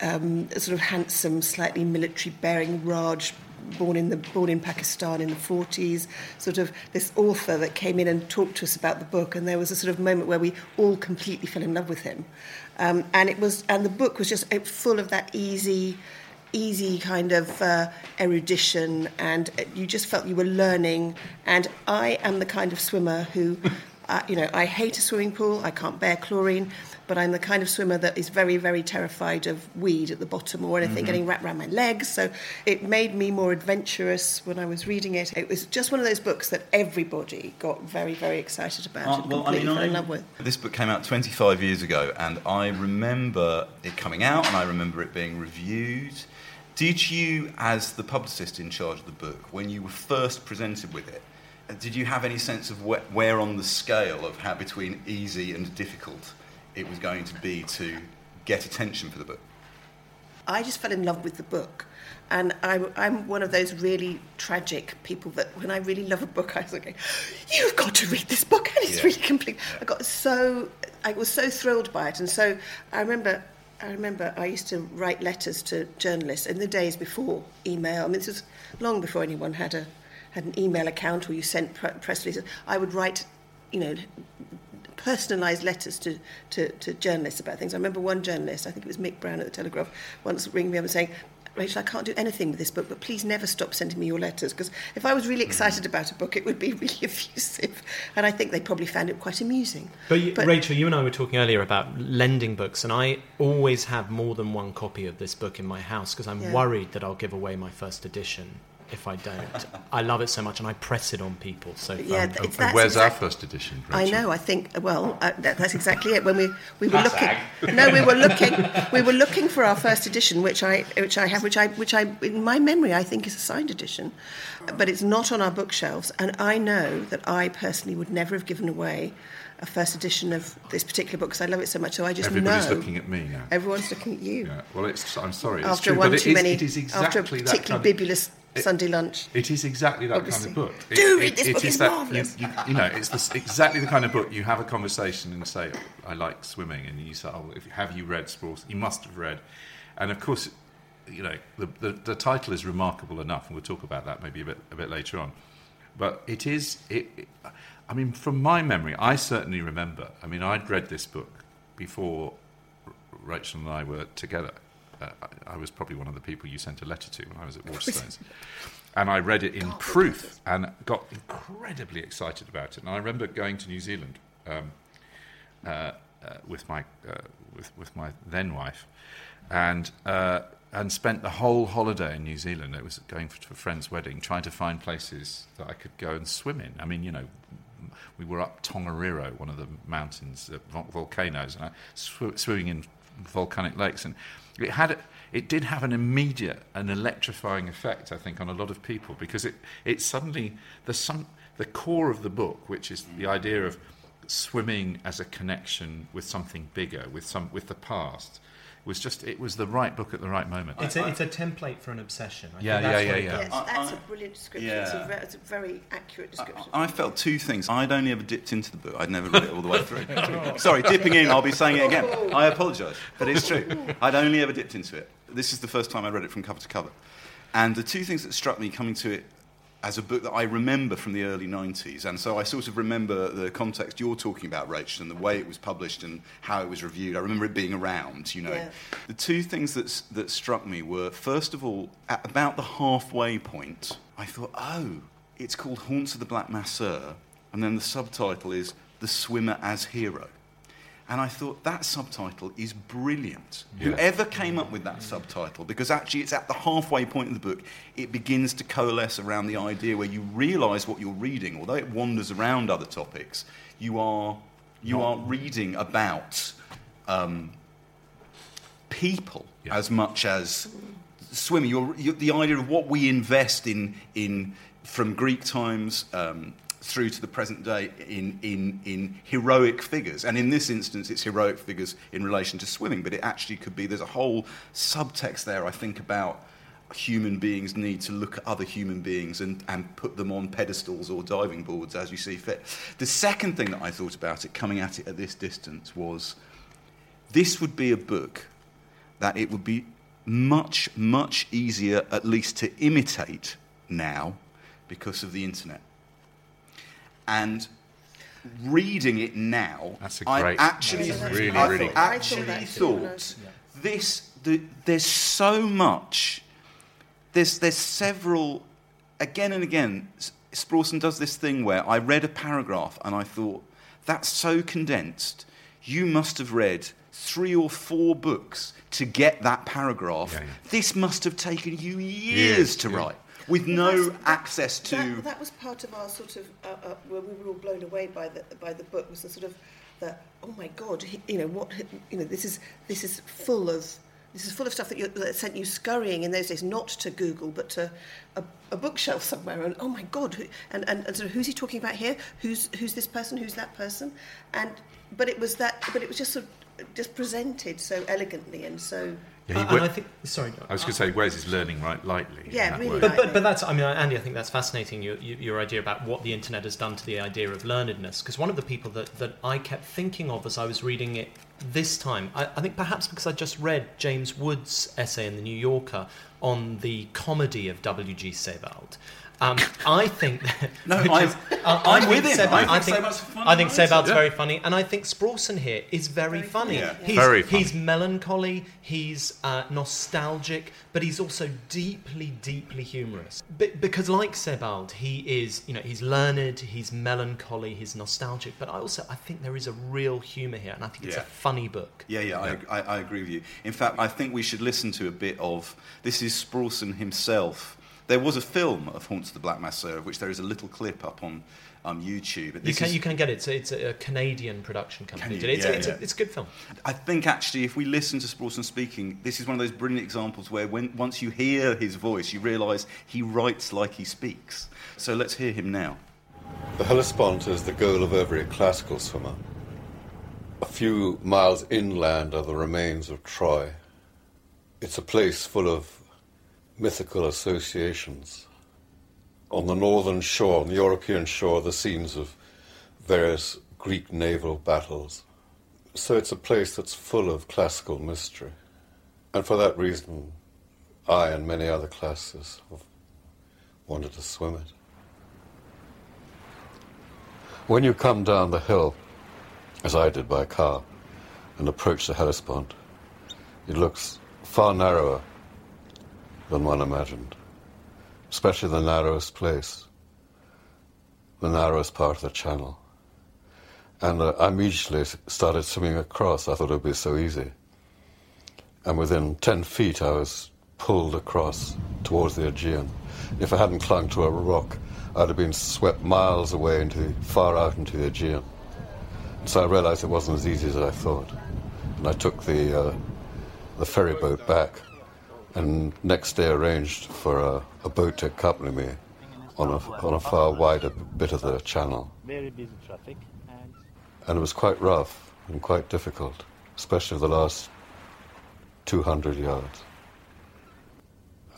C: um, sort of handsome, slightly military bearing Raj, born in the born in Pakistan in the 40s. Sort of this author that came in and talked to us about the book, and there was a sort of moment where we all completely fell in love with him. Um, and it was, and the book was just full of that easy. Easy kind of uh, erudition, and uh, you just felt you were learning. And I am the kind of swimmer who uh, you know, I hate a swimming pool. I can't bear chlorine, but I'm the kind of swimmer that is very, very terrified of weed at the bottom or anything getting wrapped around my legs. So it made me more adventurous when I was reading it. It was just one of those books that everybody got very, very excited about
A: Uh,
C: and completely fell in love with.
A: This book came out 25 years ago, and I remember it coming out, and I remember it being reviewed. Did you, as the publicist in charge of the book, when you were first presented with it, did you have any sense of where, where on the scale of how between easy and difficult it was going to be to get attention for the book?
C: I just fell in love with the book. And I, I'm one of those really tragic people that when I really love a book, I was like, you've got to read this book. And it's
A: Yeah.
C: really complete. I got so, I was so thrilled by it. And so I remember, I remember I used to write letters to journalists in the days before email. I mean, this was long before anyone had a, had an email account or you sent pre- press releases. I would write, you know, personalised letters to, to, to journalists about things. I remember one journalist, I think it was Mick Brown at the Telegraph, once ringing me up and saying, Rachael, I can't do anything with this book, but please never stop sending me your letters. Because if I was really excited about a book, it would be really effusive. And I think they probably found it quite amusing.
D: But, you, Rachael, you and I were talking earlier about lending books, and I always have more than one copy of this book in my house because I'm
C: Yeah.
D: worried that I'll give away my first edition if I don't. I love it so much, and I press it on people. So
C: Yeah,
D: um,
C: th-
B: And
C: it's, that's
B: where's our first edition?
C: I know. I think. Well, uh, that, that's exactly it. When we we were looking, no, we were looking, we were looking for our first edition, which I which I have, which I which I in my memory I think is a signed edition, but it's not on our bookshelves. And I know that I personally would never have given away a first edition of this particular book because I love it so much. So I just
B: Everybody's
C: know.
B: Everybody's looking at me now.
C: Everyone's looking at you.
B: Yeah. Well, it's, I'm sorry. It's
C: After
B: true,
C: one
B: but
C: too
B: is-
C: many,
B: it is exactly
C: after a
B: that
C: particularly
B: kind of-
C: bibulous Sunday lunch.
B: It is exactly that
C: Obviously.
B: kind of book. It-
C: Do
B: it-
C: read this
B: it
C: book,
B: is
C: it's
B: that-
C: marvellous.
B: You, you, you know, it's exactly the kind of book you have a conversation and say, "I like swimming," and you say, "Oh, if, have you read Sprawls? You must have read." And of course, you know, the, the, the title is remarkable enough, and we'll talk about that maybe a bit a bit later on. But it is. It, it, I mean, from my memory, I certainly remember. I mean, I'd read this book before Rachael and I were together. Uh, I, was probably one of the people you sent a letter to when I was at Waterstones. and I read it in proof and got incredibly excited about it. And I remember going to New Zealand um, uh, uh, with my uh, with, with my then wife, and uh, and spent the whole holiday in New Zealand. It was going for, for a friend's wedding, trying to find places that I could go and swim in. I mean, you know, we were up Tongariro, one of the mountains, uh, volcanoes, and I sw- swimming in volcanic lakes, and it had it did have an immediate and electrifying effect, I think, on a lot of people because it it suddenly the some the core of the book, which is the idea of swimming as a connection with something bigger, with some with the past, was just it was the right book at the right moment.
D: It's a, it's a template for an obsession. I
B: Yeah,
D: think that's
B: yeah,
D: what
B: yeah,
D: it
B: yeah.
C: Yes, that's
A: I-
C: a brilliant description. It's, a
A: yeah.
C: it's a very accurate description.
A: I felt two things. I'd only ever dipped into the book. I'd never read it all the way through. Sorry, dipping in. I'll be saying it again. Oh. I apologise, but it's true. I'd only ever dipped into it. This is the first time I read it from cover to cover. And the two things that struck me coming to it as a book that I remember from the early 90s, and so I sort of remember the context you're talking about, Rachael, and the way it was published and how it was reviewed. I remember it being around, you know.
C: Yeah.
A: The two things that, that struck me were, first of all, at about the halfway point, I thought, oh, it's called Haunts of the Black Masseur, and then the subtitle is The Swimmer as Hero. And I thought that subtitle is brilliant.
B: Yeah.
A: Whoever came up with that subtitle, because actually it's at the halfway point of the book, it begins to coalesce around the idea where you realise what you're reading, although it wanders around other topics, you are, you are reading about um, people
B: Yeah.
A: as much as swimming. You're, you the idea of what we invest in, in from Greek times um, through to the present day in, in, in heroic figures. And in this instance, it's heroic figures in relation to swimming, but it actually could be, there's a whole subtext there, I think, about human beings need to look at other human beings and, and put them on pedestals or diving boards as you see fit. The second thing that I thought about it coming at it at this distance was this would be a book that it would be much, much easier, at least, to imitate now because of the internet. And reading it now,
B: That's a
A: I
B: great-
A: actually,
B: that's really,
A: I
B: really-
A: thought-
C: I
A: actually
C: thought that too, when I
A: thought
C: was-
A: this. The, there's so much. There's there's several. Again and again, S- Sprawson does this thing where I read a paragraph and I thought that's so condensed. You must have read three or four books to get that paragraph.
B: Yeah, yeah.
A: This must have taken you years,
B: Years,
A: to
B: yeah.
A: write with
C: Well,
A: no access to.
C: That, that was part of our sort of uh, uh, where we were all blown away by the by the book was the sort of the oh my god he, you know what you know this is this is full of this is full of stuff that, you, that sent you scurrying in those days not to Google but to a, a bookshelf somewhere and oh my god who, and, and and sort of who's he talking about here who's who's this person who's that person and but it was that but it was just sort of just presented so elegantly and so
B: Yeah, he
D: uh,
B: and
D: I think sorry.
B: I was going to say, where's his learning right lightly?
C: Yeah, really
B: way.
D: But, but, but that's, I mean, Andy, I think that's fascinating, your, your your idea about what the internet has done to the idea of learnedness. Because one of the people that, that I kept thinking of as I was reading it this time, I, I think perhaps because I just read James Wood's essay in The New Yorker on the comedy of W.G. Sebald. Um, I think that.
A: No,
D: which
A: I'm-
D: is- I- I
A: I'm
D: think
A: with him.
D: Sebald-
A: I think
D: I think,
A: Sebald's funny
D: I think
A: writer.
D: Sebald's
B: Yeah.
D: very funny, and I think Sprawson here is very,
C: Very
D: funny.
C: funny, yeah.
D: He's,
B: Very funny.
D: he's melancholy, he's uh, nostalgic, but he's also deeply, deeply humorous. Be- because, like Sebald, he is, you know, he's learned, he's melancholy, he's nostalgic, but I also I think there is a real humour here, and I think it's
A: Yeah.
D: a funny book.
A: Yeah, yeah, I, I, I agree with you. In fact, I think we should listen to a bit of this is Sprawson himself. There was a film of Haunts of the Black Masseur, of which there is a little clip up on um, YouTube.
D: You can,
A: is-
D: you can get it. It's a, it's a Canadian production company.
A: you?
D: It's,
A: Yeah,
D: it's,
A: yeah.
D: A, it's a good film.
A: I think actually, if we listen to Sprawson speaking, this is one of those brilliant examples where when, once you hear his voice, you realise he writes like he speaks. So let's hear him now.
H: The Hellespont is the goal of every classical swimmer. A few miles inland are the remains of Troy. It's a place full of mythical associations. On the northern shore, on the European shore, the scenes of various Greek naval battles. So it's a place that's full of classical mystery. And for that reason, I and many other classes have wanted to swim it. When you come down the hill, as I did by car, and approach the Hellespont, it looks far narrower than one imagined, especially the narrowest place, the narrowest part of the channel. And uh, I immediately started swimming across. I thought it would be so easy. And within 10 feet, I was pulled across towards the Aegean. If I hadn't clung to a rock, I'd have been swept miles away into far out into the Aegean. So I realized it wasn't as easy as I thought. And I took the, uh, the ferry boat back and next day arranged for a, a boat to accompany me on a, on a far wider bit of the channel.
I: Very busy traffic. And
H: And it was quite rough and quite difficult, especially the last 200 yards.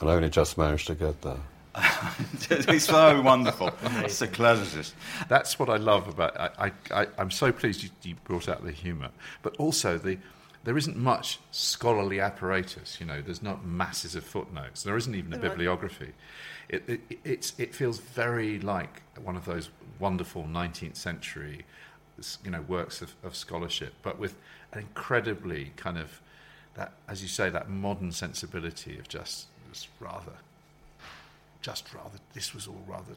H: And I only just managed to get there.
A: it's so wonderful. It's a pleasure.
B: That's what I love about. I, I, I, I'm so pleased you, you brought out the humour, but also the. There isn't much scholarly apparatus, you know. There's not masses of footnotes. There isn't even a bibliography. It, it, it's, it feels very like one of those wonderful 19th century, you know, works of, of scholarship, but with an incredibly kind of that, as you say, that modern sensibility of just, just rather just rather this was all rather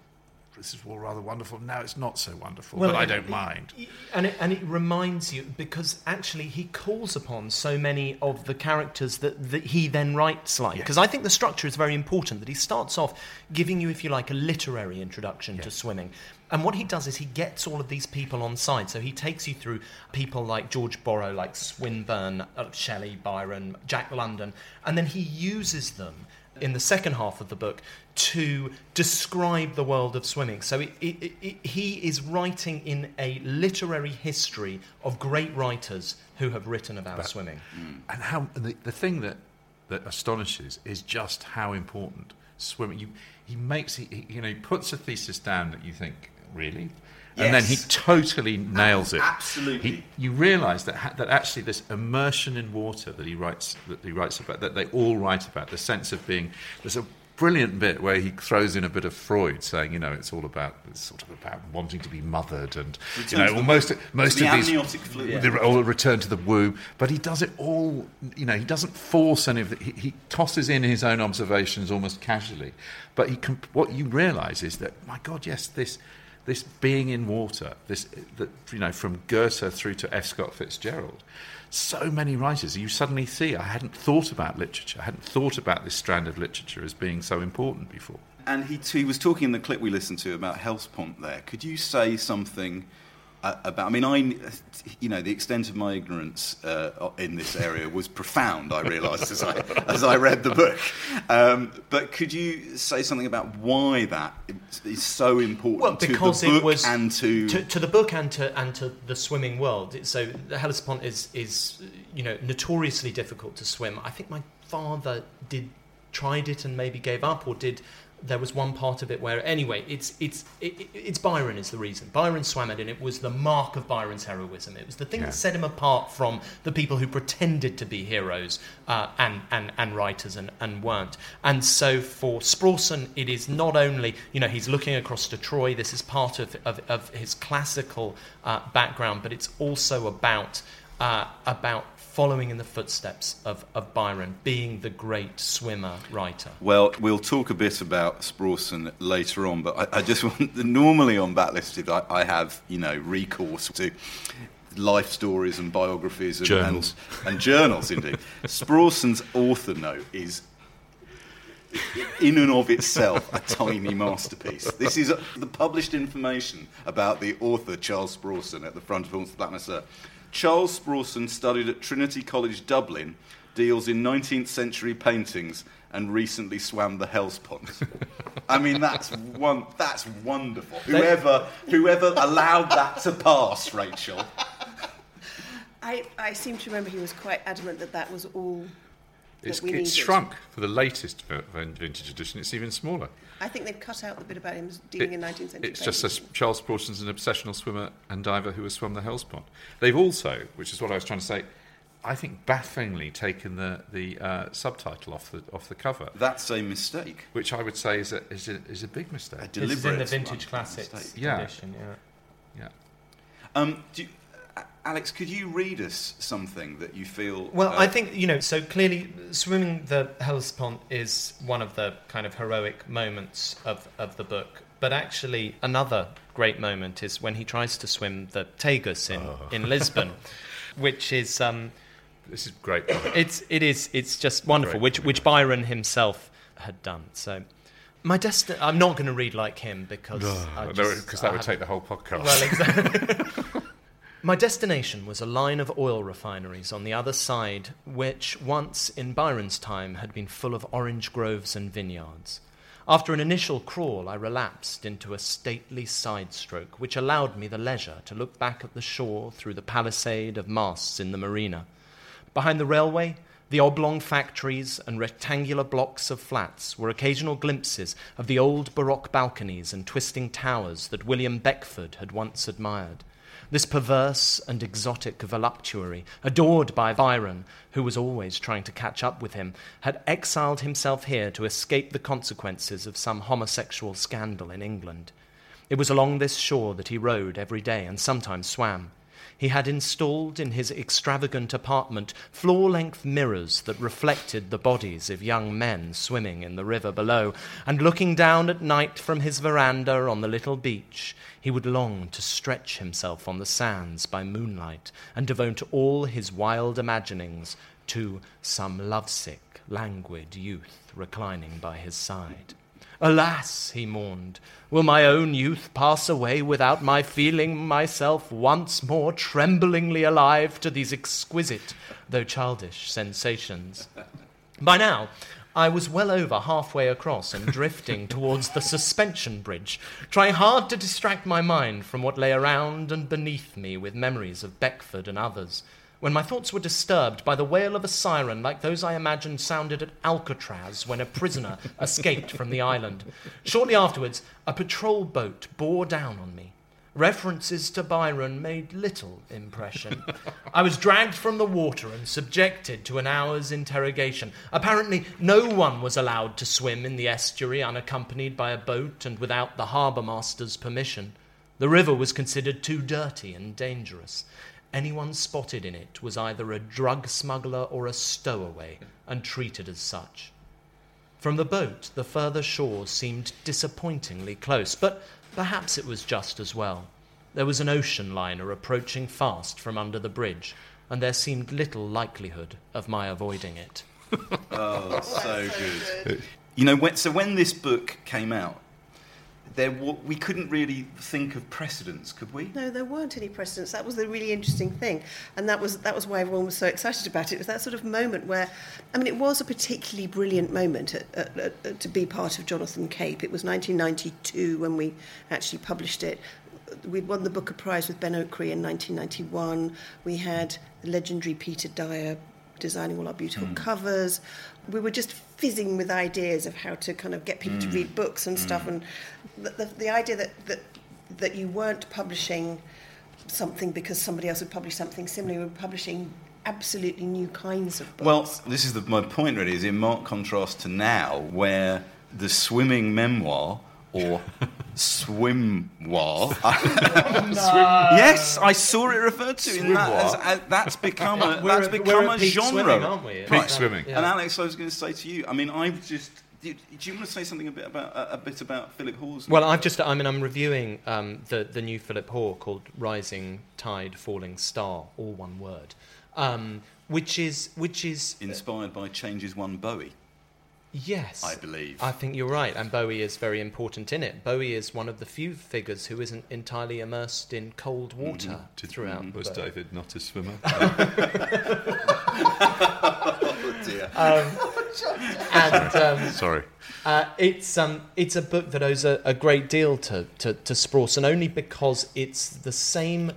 B: this is all rather wonderful. Now it's not so wonderful, but I don't
D: it-
B: mind.
D: And it, and it reminds you because actually he calls upon so many of the characters that, that he then writes like. Because I think the structure is very important. That he starts off giving you, if you like, a literary introduction to swimming. And what he does is he gets all of these people on side. So he takes you through people like George Borrow, like Swinburne, uh, Shelley, Byron, Jack London, and then he uses them in the second half of the book to describe the world of swimming. So it, it, it, he is writing in a literary history of great writers who have written about swimming.
B: And how the, the thing that, that astonishes is just how important swimming. You, he makes he- you know he puts a thesis down that you think really, and then he totally nails it.
A: Absolutely.
B: He, you realise that that actually this immersion in water that he writes that he writes about that they all write about the sense of being. There's a brilliant bit where he throws in a bit of Freud, saying you know it's all about it's sort of about wanting to be mothered and you know well, most most
A: the
B: of these
A: amniotic fluid.
B: the all return to the womb, but he does it all. You know, he doesn't force any of it. He, he tosses in his own observations almost casually, but he can, what you realise is that my God, yes, this this being in water, this that you know from Goethe through to F. Scott Fitzgerald. So many writers, you suddenly see. I hadn't thought about literature. I hadn't thought about this strand of literature as being so important before.
A: And he, was talking in the clip we listened to about Hellespont there. Could you say something about, I mean, I, you know, the extent of my ignorance uh, in this area was profound, I realised as I, as I read the book. Um, but could you say something about why that is so important
D: Well,
A: to
D: because
A: the book
D: it was
A: and to...
D: to, to the book and to and to the swimming world. So the Hellespont is is you know notoriously difficult to swim. I think my father did tried it and maybe gave up, or did. There was one part of it where, anyway, it's it's it, it- it's Byron is the reason. Byron swam it, and it was the mark of Byron's heroism. It was the thing
B: Yeah.
D: that set him apart from the people who pretended to be heroes uh, and, and and writers and, and weren't. And so for Sprawson, it is not only you know he's looking across to Troy. This is part of of, of his classical uh, background, but it's also about uh, about following in the footsteps of, of Byron, being the great swimmer writer.
A: Well, we'll talk a bit about Sprawson later on, but I, I just want the normally on Backlisted, I, I have you know recourse to life stories and biographies and
B: Journals.
A: and, and journals. Indeed, Sprawson's author note is. In and of itself, a tiny masterpiece. This is uh, the published information about the author Charles Sprawson at the front of Haunts of Black Masseur. Charles Sprawson studied at Trinity College Dublin, deals in 19th century paintings, and recently swam the Hellespont. I mean, that's one. That's wonderful. Whoever, whoever allowed that to pass, Rachael.
C: I, I seem to remember he was quite adamant that that was all
B: It's,
C: we
B: it's
C: needed.
B: shrunk for the latest vintage edition. It's even smaller.
C: I think they've cut out the bit about him dealing
B: It-
C: in 19th century.
B: It's just
C: paintings.
B: says Charles Sprawson's an obsessional swimmer and diver who has swum the Hellespont. They've also, which is what I was trying to say, I think bafflingly taken the the uh, subtitle off the off the cover,
A: That's a mistake.
B: which I would say is a is a, is a big mistake.
A: A
D: This is in the vintage classics
A: Mistake.
B: Yeah.
D: edition. Yeah.
B: Yeah.
A: Um, do you, A- Alex, could you read us something that you feel?
D: Well,
A: uh,
D: I think, you know, so clearly swimming the Hellespont is one of the kind of heroic moments of, of the book. But actually, another great moment is when he tries to swim the Tagus in, in Lisbon, which is. Um,
B: This is great.
D: it's it is it's just wonderful,
B: Great.
D: which which Byron himself had done. So, my destiny. I'm not going to read like him because
B: Because
D: I
B: that would take the whole podcast.
D: well, exactly. My destination was a line of oil refineries on the other side, which once in Byron's time had been full of orange groves and vineyards. After an initial crawl, I relapsed into a stately side stroke, which allowed me the leisure to look back at the shore through the palisade of masts in the marina. Behind the railway, the oblong factories and rectangular blocks of flats were occasional glimpses of the old Baroque balconies and twisting towers that William Beckford had once admired. This perverse and exotic voluptuary, adored by Byron, who was always trying to catch up with him, had exiled himself here to escape the consequences of some homosexual scandal in England. It was along this shore that he rowed every day and sometimes swam. He had installed in his extravagant apartment floor length mirrors that reflected the bodies of young men swimming in the river below, and looking down at night from his veranda on the little beach, he would long to stretch himself on the sands by moonlight and devote all his wild imaginings to some lovesick, languid youth reclining by his side. Alas, he mourned, will my own youth pass away without my feeling myself once more tremblingly alive to these exquisite, though childish, sensations? By now, I was well over halfway across and drifting towards the suspension bridge, trying hard to distract my mind from what lay around and beneath me with memories of Beckford and others, when my thoughts were disturbed by the wail of a siren like those I imagined sounded at Alcatraz when a prisoner escaped from the island. Shortly afterwards, a patrol boat bore down on me. References to Byron made little impression. I was dragged from the water and subjected to an hour's interrogation. Apparently, no one was allowed to swim in the estuary unaccompanied by a boat and without the harbour master's permission. The river was considered too dirty and dangerous. Anyone spotted in it was either a drug smuggler or a stowaway, and treated as such. From the boat, the further shore seemed disappointingly close, but perhaps it was just as well. There was an ocean liner approaching fast from under the bridge, and there seemed little likelihood of my avoiding it.
A: Oh, so good. You know, when, so when this book came out, there wa we couldn't really think of precedents, could we?
C: No, there weren't any precedents. That was the really interesting thing, and that was that was why everyone was so excited about it. It was that sort of moment where, I mean, it was a particularly brilliant moment at, at, at, to be part of Jonathan Cape. It was 1992 when we actually published it. We'd won the Booker Prize with Ben Okri in 1991. We had the legendary Peter Dyer designing all our beautiful hmm. covers. We were just fizzing with ideas of how to kind of get people to hmm. read books and stuff. Hmm. And the, the, the idea that, that that you weren't publishing something because somebody else had published something similar. You were publishing absolutely new kinds of books.
A: Well, this is the, my point really, is in marked contrast to now, where the swimming memoir or swimmoir. Yes, I saw it referred to in that. As, as, that's become a that's
D: at-
A: become
D: we're
A: a genre,
D: swimming, aren't we?
B: Peak
D: Right.
B: swimming.
D: Yeah.
A: And Alex, I was going to say to you, I mean, I've just. Do, do you want to say something a bit about a, a bit about Philip Hoare?
D: Well, I've just, I mean, I'm reviewing um, the, the new Philip Hoare called Rising Tide, Falling Star, all one word, um, which is, which is,
A: inspired by Changes One Bowie.
D: Yes.
A: I believe.
D: I think you're right, and Bowie is very important in it. Bowie is one of the few figures who isn't entirely immersed in cold water throughout. the
B: Was. David not a swimmer?
A: Oh dear.
D: And, um,
B: Sorry.
D: Uh, it's um, it's a book that owes a, a great deal to, to, to Sprawson, and only because it's the same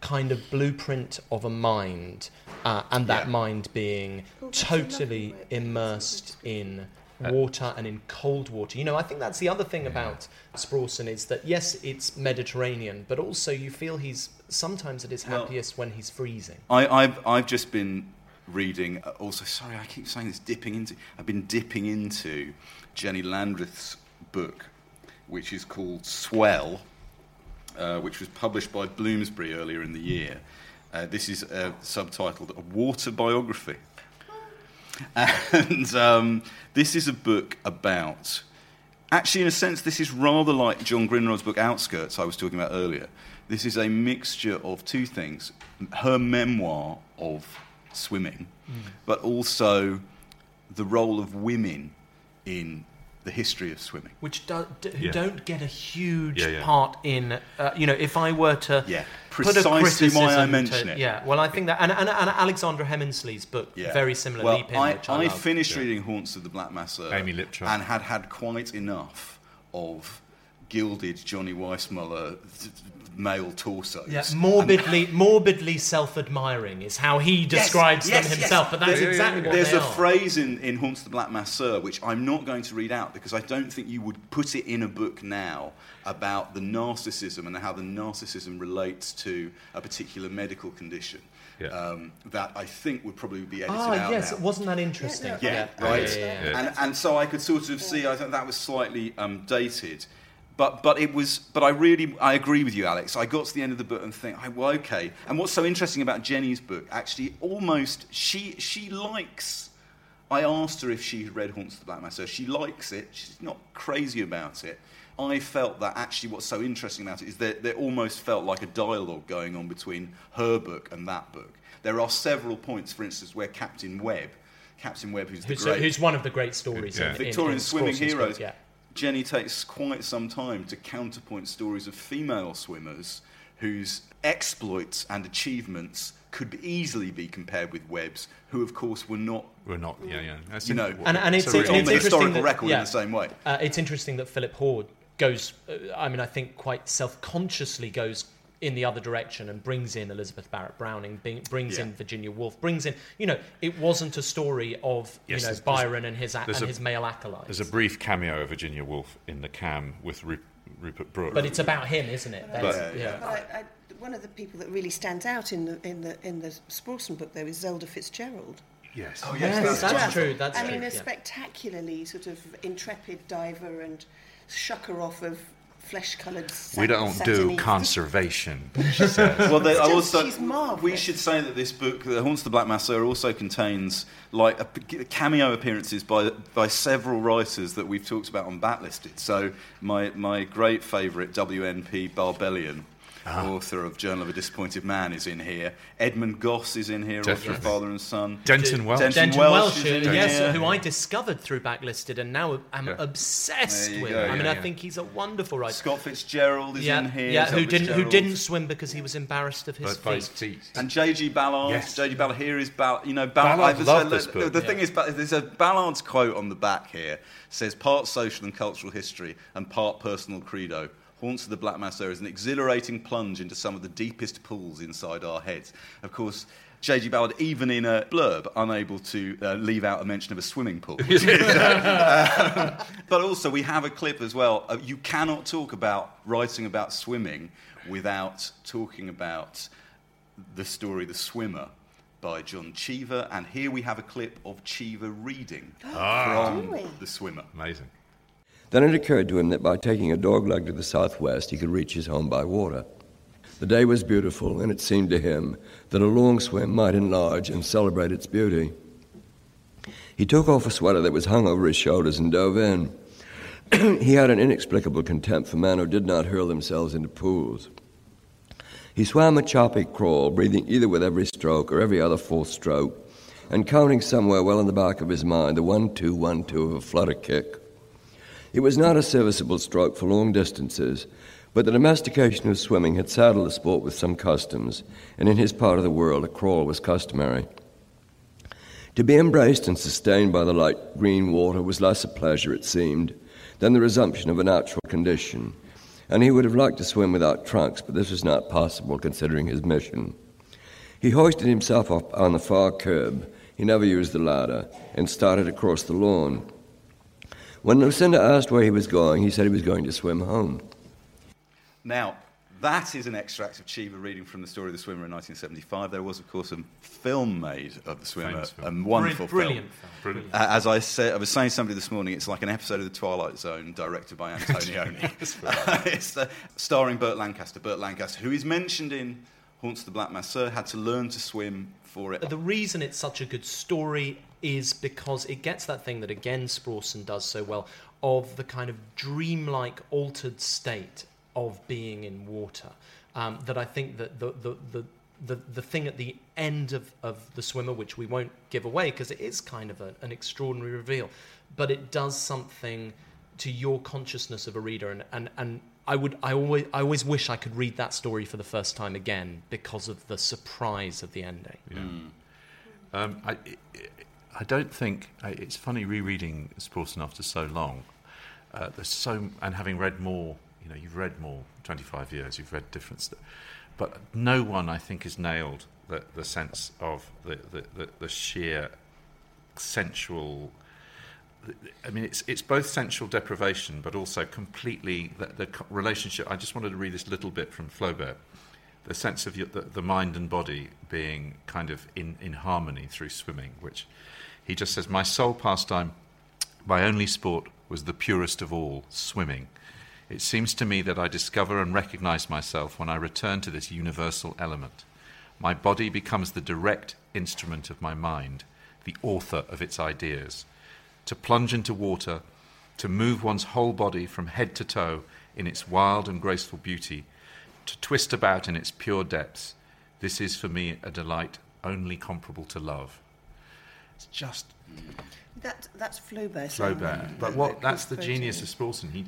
D: kind of blueprint of a mind uh, and that
B: Yeah.
D: mind being totally immersed in water and in cold water. You know, I think that's the other thing about Sprawson is that yes, it's Mediterranean, but also you feel he's sometimes at his
A: Well-
D: happiest when he's freezing.
A: I, I've, I've just been reading, uh, also, sorry, I keep saying this, dipping into, I've been dipping into Jenny Landreth's book, which is called Swell, uh, which was published by Bloomsbury earlier in the year. Uh, this is uh, subtitled A Water Biography. And um, this is a book about. Actually, in a sense, this is rather like John Grindrod's book Outskirts, I was talking about earlier. This is a mixture of two things her memoir of swimming, but also the role of women in the history of swimming.
D: Which do, d- who
A: Yeah.
D: don't get a huge
A: Yeah, yeah.
D: part in, uh, you know, if I were to
A: Yeah,
D: put a
A: precisely why I mention
D: to-
A: it.
D: Yeah, well, I think that, and, and, and Alexandra Heminsley's book,
A: Yeah.
D: very similar,
A: Well,
D: Leap In,
A: I,
D: which I, love.
A: finished reading Haunts of the Black Masseur
B: Amy Liptrot.
A: and had had quite enough of gilded Johnny Weissmuller th- male torsos.
D: Yeah,
A: And-
D: morbidly, morbidly self-admiring is how he describes
A: Yes,
D: them
A: yes,
D: himself.
A: yes.
D: But that's
A: There-
D: exactly what
A: There's
D: they
A: a
D: are.
A: phrase in, in Haunts of the Black Masseur which I'm not going to read out because I don't think you would put it in a book now about the narcissism and how the narcissism relates to a particular medical condition. Um, that I think would probably be edited
D: Ah,
A: out
D: yes,
A: now.
D: wasn't that interesting?
A: Yeah,
D: Yeah,
A: right.
D: yeah, yeah, yeah.
A: And, and so I could sort of see. I thought that was slightly um, dated, but but it was. But I really I agree with you, Alex. I got to the end of the book and think, I, well, okay. And what's so interesting about Jenny's book? Actually, almost she she likes. I asked her if she had read Haunts of the Black Mass. So she likes it. She's not crazy about it. I felt that actually what's so interesting about it is that there almost felt like a dialogue going on between her book and that book. There are several points, for instance, where Captain Webb, Captain Webb, who's the
D: Who's,
A: great
D: who's one of the great stories in, in,
A: Victorian
D: in
A: swimming
D: Sprawson's book,
A: heroes.
D: yeah.
A: Jenny takes quite some time to counterpoint stories of female swimmers whose exploits and achievements could easily be compared with Webb's, who of course were not.
B: Were not, yeah, yeah. That's
A: you know,
D: and, and it's,
A: on
D: it's,
A: the
D: it's interesting
A: historical
D: that,
A: record
D: yeah,
A: in the same way.
D: Uh, it's interesting that Philip Hoare goes, uh, I mean, I think quite self-consciously goes in the other direction and brings in Elizabeth Barrett Browning, bring, brings
B: Yeah.
D: in Virginia Woolf, brings in, you know, it wasn't a story of,
B: Yes,
D: you know,
B: there's-
D: Byron and his, and
B: a-
D: his male acolytes.
B: There's a brief cameo of Virginia Woolf in the cam with Ru- Rupert Brooke.
D: But it's about him, isn't it?
C: But,
D: That's- yeah.
C: but I, I, one of the people that really stands out in the in the in the Sprawson book though is Zelda Fitzgerald.
B: Yes.
A: Oh,
D: yes, Yes, that's
C: Just-
D: true, that's
C: I
D: true,
C: mean, a
D: yeah.
C: spectacularly sort of intrepid diver and shucker off of flesh-coloured.
B: we don't do conservation. she says.
A: well, they, I also
C: she's marvellous.
A: we should say that this book, The Haunts of the Black Masseur, also contains like a, cameo appearances by by several writers that we've talked about on Backlisted. So my my great favourite W.N.P. Barbellion. Uh-huh. Author of Journal of a Disappointed Man is in here. Edmund Gosse is in here, author of Father and Son.
B: Denton Welch.
A: Denton,
D: Denton
A: Welch,
D: Welch,
A: is in
D: yes,
A: here.
D: who I discovered through Backlisted and now am
B: Yeah.
D: obsessed with.
A: go,
D: I mean,
A: yeah,
D: I think he's a wonderful writer.
A: Scott Fitzgerald is
D: yeah,
A: in here.
D: yeah, who didn't who didn't swim because he was embarrassed of his
B: But by his
D: feet.
B: feet.
A: And J.G. Ballard.
B: Yes.
A: J.G. Ballard here is Ballard. You know, Ballard.
B: Ballard
A: there's
B: loved
A: a-
B: this
A: the-
B: book.
A: The thing
D: Yeah.
A: is, there's a Ballard's quote on the back here says part social and cultural history and part personal credo. Haunts of the Black Masseur is an exhilarating plunge into some of the deepest pools inside our heads. Of course. J.G. Ballard, even in a blurb, unable to uh, leave out a mention of a swimming pool. Um, but also, we have a clip as well. Uh, you cannot talk about writing about swimming without talking about the story The Swimmer by John Cheever. And here we have a clip of Cheever reading
B: Ah.
A: from
C: Do?
A: The Swimmer.
B: Amazing.
J: Then it occurred to him that by taking a dogleg to the southwest, he could reach his home by water. The day was beautiful, and it seemed to him that a long swim might enlarge and celebrate its beauty. He took off a sweater that was hung over his shoulders and dove in. he had an inexplicable contempt for men who did not hurl themselves into pools. He swam a choppy crawl, breathing either with every stroke or every other fourth stroke, and counting somewhere well in the back of his mind the one two one two of a flutter kick. It was not a serviceable stroke for long distances, but the domestication of swimming had saddled the sport with some customs, and in his part of the world a crawl was customary. To be embraced and sustained by the light green water was less a pleasure, it seemed, than the resumption of a natural condition, and he would have liked to swim without trunks, but this was not possible considering his mission. He hoisted himself up on the far curb. He never used the ladder and started across the lawn. When Lucinda asked where he was going, he said he was going to swim home.
A: Now, that is an extract of Cheever reading from the story of the swimmer in 1975. There was, of course, a film made of the swimmer,
B: Famous
A: a wonderful
D: Brilliant
A: film.
D: film.
B: Brilliant.
A: Uh, as I said, I was saying to somebody this morning, it's like an episode of The Twilight Zone directed by Antonioni. it's uh, starring Burt Lancaster. Burt Lancaster, who is mentioned in Haunts of the Black Masseur, had to learn to swim for it.
D: The reason it's such a good story is because it gets that thing that again Sprawson does so well of the kind of dreamlike altered state of being in water. Um, that I think that the the, the the, the thing at the end of, of the swimmer, which we won't give away because it is kind of a, an extraordinary reveal, but it does something to your consciousness of a reader, and, and, and I would I always I always wish I could read that story for the first time again because of the surprise of the ending.
B: Yeah. Um, I, I don't think it's funny rereading Sprawson after so long. Uh, there's so and having read more, you know, you've read more. 25 years, you've read different stuff, but no one I think has nailed the, the sense of the, the, the, the sheer sensual. I mean, it's it's both sensual deprivation, but also completely the, the relationship. I just wanted to read this little bit from Flaubert the sense of your, the, the mind and body being kind of in, in harmony through swimming, which he just says, My sole pastime, my only sport was the purest of all, swimming. It seems to me that I discover and recognize myself when I return to this universal element. My body becomes the direct instrument of my mind, the author of its ideas. To plunge into water, to move one's whole body from head to toe in its wild and graceful beauty, to twist about in its pure depths, this is for me a delight only comparable to love. It's just
C: That, that's Flaubert. saying
B: Flaubert. But what that's the genius of Sprawson. He,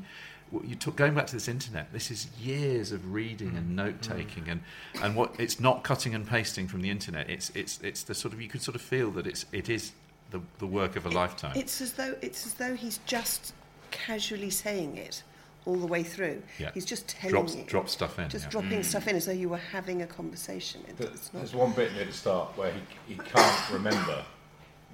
B: you took going back to this internet. This is years of reading and note taking, and and what it's not cutting and pasting from the internet. It's it's it's the sort of you could sort of feel that it's it is the the work of a lifetime.
C: It's as though it's as though he's just casually saying it all the way through.
B: Yeah.
C: He's just telling
B: Drops-
C: you.
B: drops stuff in,
C: Just
B: yeah.
C: dropping
F: Mm.
C: stuff in as though you were having a conversation. It-
F: But
C: it's not-
F: there's one bit near the start where he, he can't remember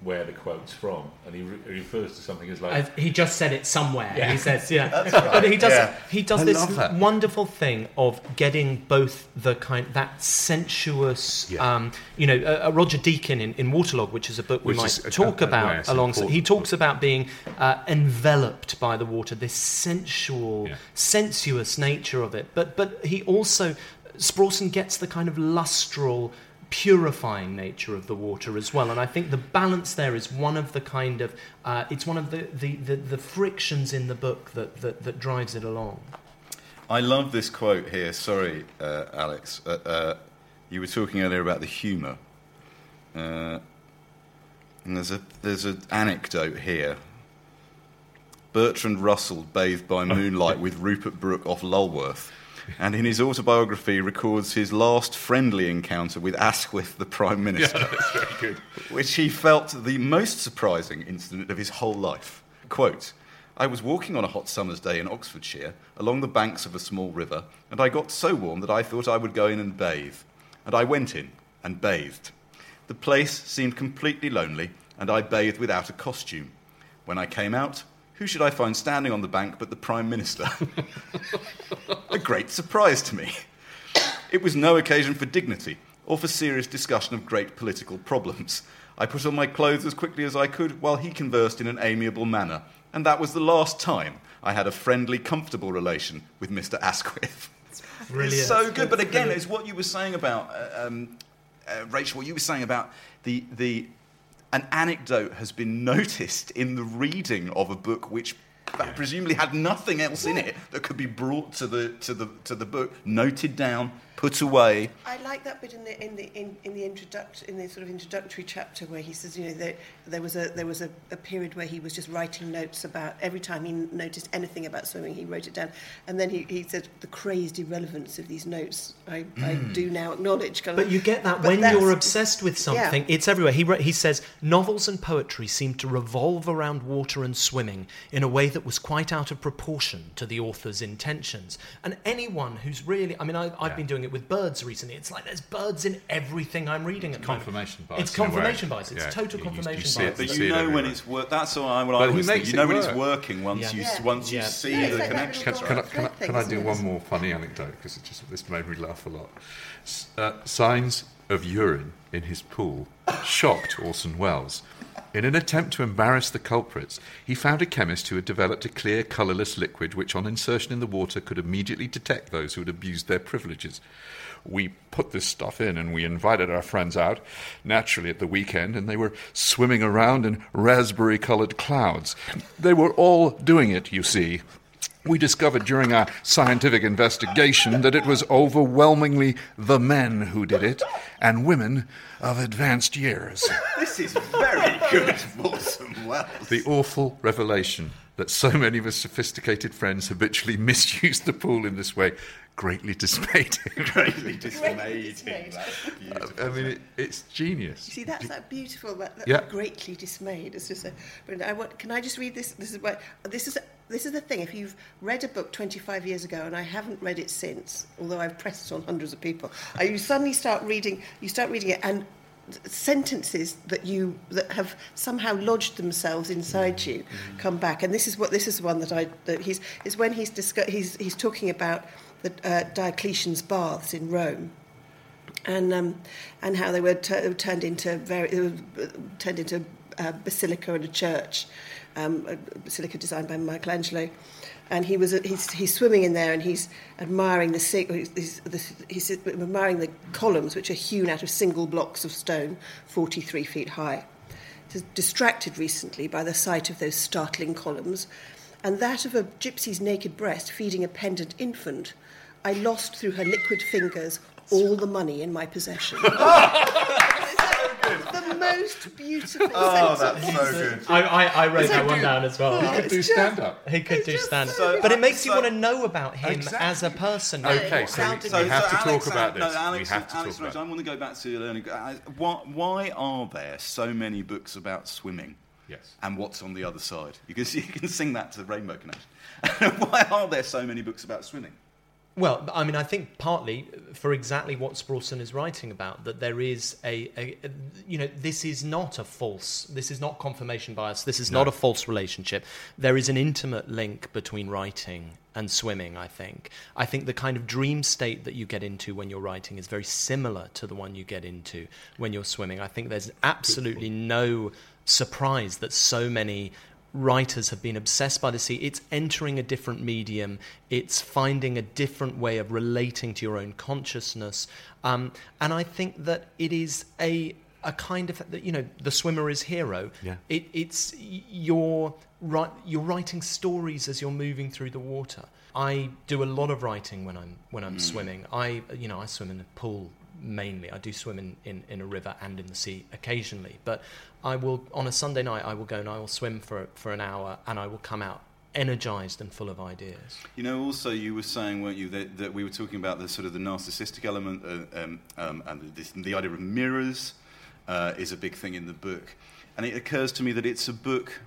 F: where the quote's from, and he, re- he refers to something as like.
D: Uh, he just said it somewhere.
F: Yeah.
D: He says, "Yeah,"
F: That's right.
D: but he does.
F: Yeah.
D: He does
F: I
D: this wonderful thing of getting both the kind that sensuous. Um, you know, uh, uh, Roger Deakin in, in Waterlog, which is a book we
B: Which
D: might talk
B: a- a-
D: about
B: yeah,
D: alongside. He
B: important.
D: talks about being uh, enveloped by the water, this sensual, sensuous nature of it. But but he also Sprawson gets the kind of lustral purifying nature of the water as well and i think the balance there is one of the kind of uh, it's one of the, the, the, the frictions in the book that, that, that drives it along
A: I love this quote here. Sorry, uh, Alex. Uh, uh, you were talking earlier about the humour. Uh, and there's a there's an anecdote here. Bertrand Russell bathed by moonlight with Rupert Brooke off Lulworth, and in his autobiography records his last friendly encounter with Asquith, the Prime Minister,
B: that's very good.
A: which he felt the most surprising incident of his whole life. Quote. I was walking on a hot summer's day in Oxfordshire along the banks of a small river, and I got so warm that I thought I would go in and bathe. And I went in and bathed. The place seemed completely lonely, and I bathed without a costume. When I came out, who should I find standing on the bank but the Prime Minister? a great surprise to me. It was no occasion for dignity or for serious discussion of great political problems. I put on my clothes as quickly as I could while he conversed in an amiable manner, and that was the last time I had a friendly, comfortable relation with Mr. Asquith.
D: Brilliant.
A: It's so good, but again,
D: brilliant.
A: it's what you were saying about uh, um, uh, Rachael. What you were saying about the the an anecdote has been noticed in the reading of a book which presumably had nothing else in it that could be brought to the to the to the book, noted down, put away.
C: I like that bit in the in the in, in the introduct in the sort of introductory chapter where he says, you know, there, there was a there was a, a period where he was just writing notes about every time he noticed anything about swimming, he wrote it down, and then he, he said the crazed irrelevance of these notes. I, I
D: Mm.
C: do now acknowledge. Kind
D: But
C: of,
D: you get that when you're obsessed with something,
C: Yeah.
D: it's everywhere. He, wrote- he says, novels and poetry seem to revolve around water and swimming in a way that was quite out of proportion to the author's intentions. And anyone who's really, I mean, I, I've been doing it with birds recently. It's like there's birds in everything I'm reading at the moment.
B: Confirmation bias,
D: It's
B: in a way.
D: confirmation bias. It's
B: Yeah,
D: total
B: you- you- you
D: confirmation
B: see it,
D: bias.
A: But you
B: it
A: know when it's work. That's what I, what I
B: But he
A: always think. You know
B: it
A: when it's working once
D: Yeah.
A: you
C: Yeah.
A: once you
D: Yeah.
A: see
C: Yeah,
A: the
C: like
A: connection.
B: Can,
C: little
B: can, I, can, I, can I do one more funny anecdote because it just this made me laugh a lot. Uh, signs of urine in his pool shocked Orson Welles. In an attempt to embarrass the culprits, he found a chemist who had developed a clear, colourless liquid which, on insertion in the water, could immediately detect those who had abused their privileges. We put this stuff in and we invited our friends out, naturally at the weekend, and they were swimming around in raspberry coloured clouds. They were all doing it, you see. We discovered during our scientific investigation that it was overwhelmingly the men who did it, and women of advanced years.
A: This is very good, Orson Welles.
B: The awful revelation that so many of his sophisticated friends habitually misused the pool in this way greatly dismayed.
A: Greatly dismayed.
C: dismayed.
B: I mean, it, it's genius.
C: You see, that's that beautiful, that, that
B: Yeah.
C: greatly dismayed. It's just a. But I want. Can I just read this? This is what. This is. This is the thing. If you've read a book 25 years ago, and I haven't read it since, although I've pressed it on hundreds of people, uh, you suddenly start reading. You start reading it, and sentences that you that have somehow lodged themselves inside you come back. And this is what this is one that I that he's is when he's discuss, he's he's talking about the uh, Diocletian's baths in Rome and um, and how they were tu- turned into very they were turned into a basilica and a church, um, a basilica designed by Michelangelo, and he was he's, he's swimming in there and he's admiring the, he's, he's, admiring the columns which are hewn out of single blocks of stone, forty three feet high. He's distracted recently by the sight of those startling columns, and that of a gypsy's naked breast feeding a pendant infant. I lost through her liquid fingers all the money in my possession. Oh, the most beautiful
A: Oh,
C: sentence.
A: that's so good.
D: I, I, I wrote
C: It's
D: that one down as well.
C: Oh,
B: He could do stand up.
D: He could do
C: just
D: stand
A: so-
D: but it makes you want to know about him
B: Exactly.
D: as a person.
B: Okay, so
D: How
B: we- so we have to talk
A: Alex,
B: about
A: no,
B: this.
A: Alex,
B: We have to
A: Alex
B: talk about
A: Rhodes, I want to go back to learning. Why, why are there so many books about swimming?
B: Yes.
A: And what's on the other side? You can, you can sing that to the Rainbow Connection. why are there so many books about swimming?
D: Well, I mean, I think partly for exactly what Sprawson is writing about, that there is a, a, a- you know, this is not a false, this is not confirmation bias, this is not a false relationship. There is an intimate link between writing and swimming, I think. I think the kind of dream state that you get into when you're writing is very similar to the one you get into when you're swimming. I think there's absolutely no surprise that so many writers have been obsessed by the sea. It's entering a different medium. It's finding a different way of relating to your own consciousness. Um, and I think that it is a a kind of that you know the swimmer is hero.
B: Yeah.
D: It, it's you're right. You're writing stories as you're moving through the water. I do a lot of writing when I'm when I'm swimming. I you know I swim in a pool mainly. I do swim in, in, in a river and in the sea occasionally. But I will on a Sunday night I will go and I will swim for for an hour and I will come out energized and full of ideas.
A: You know, also you were saying, weren't you, that, that we were talking about the sort of the narcissistic element uh, um, um, and this, the idea of mirrors uh, is a big thing in the book. And it occurs to me that it's a book,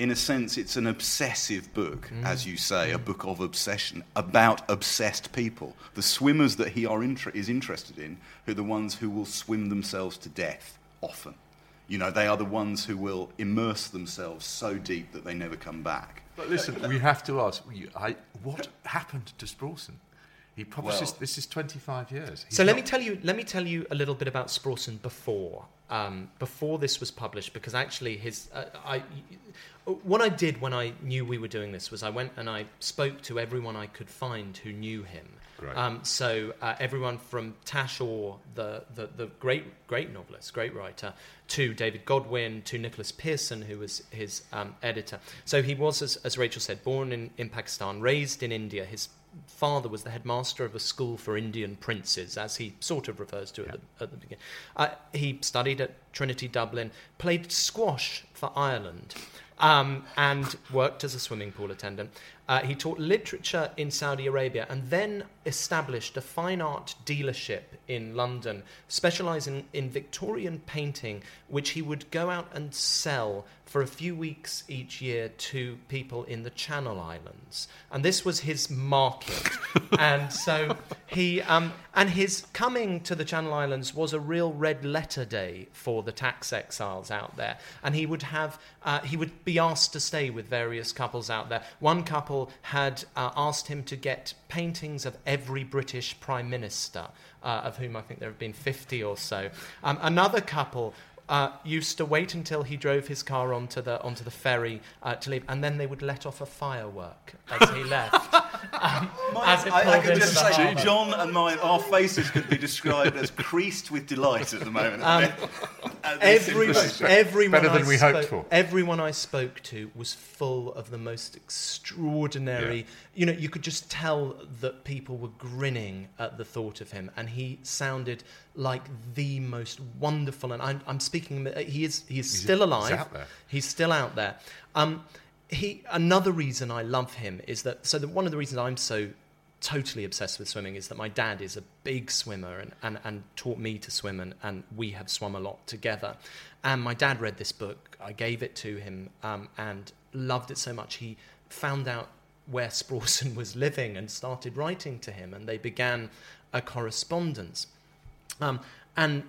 A: in a sense, it's an obsessive book, mm. as you say, a mm. book of obsession about obsessed people. The swimmers that he are inter- is interested in, who are the ones who will swim themselves to death often. You know, they are the ones who will immerse themselves so deep that they never come back.
B: But listen, we have to ask, I, what happened to Sprawson? He publishes,
A: Well-
B: this is 25 years. He's
D: So let
B: not-
D: me tell you. Let me tell you a little bit about Sprawson before um, before this was published, because actually his uh, I. What I did when I knew we were doing this was I went and I spoke to everyone I could find who knew him.
B: Great.
D: Um, so uh, everyone from Tash Aw, the, the, the great great novelist, great writer, to David Godwin, to Nicholas Pearson, who was his um, editor. So he was, as, as Rachael said, born in, in Pakistan, raised in India. His father was the headmaster of a school for Indian princes, as he sort of refers to it at, the, at the beginning. Uh, he studied at Trinity Dublin, played squash for Ireland. Um, and worked as a swimming pool attendant. Uh, he taught literature in Saudi Arabia and then established a fine art dealership in London, specializing in Victorian painting, which he would go out and sell for a few weeks each year to people in the Channel Islands. And this was his market. and so he, um, and his coming to the Channel Islands was a real red letter day for the tax exiles out there. And he would have, uh, he would be asked to stay with various couples out there. One couple had uh, asked him to get paintings of every British Prime Minister, uh, of whom I think there have been 50 or so. Um, another couple uh, used to wait until he drove his car onto the onto the ferry uh, to leave, and then they would let off a firework as he left. um, as it
A: I, I could just say,
D: harbour.
A: John and mine, our faces could be described as creased with delight at the moment.
D: Um, Everyone, everyone,
B: Better than
D: I
B: we hoped
D: spoke-
B: for.
D: everyone I spoke to was full of the most extraordinary.
B: Yeah.
D: You know, you could just tell that people were grinning at the thought of him, and he sounded like the most wonderful. And I'm, I'm speaking. He is. He is
B: He's-
D: still
B: he's
D: alive.
B: there.
D: He's still out there. Um, he. Another reason I love him is that. So that one of the reasons I'm so totally obsessed with swimming is that my dad is a big swimmer and, and, and taught me to swim and, and we have swum a lot together and my dad read this book i gave it to him um, and loved it so much he found out where Sprawson was living and started writing to him and they began a correspondence um, and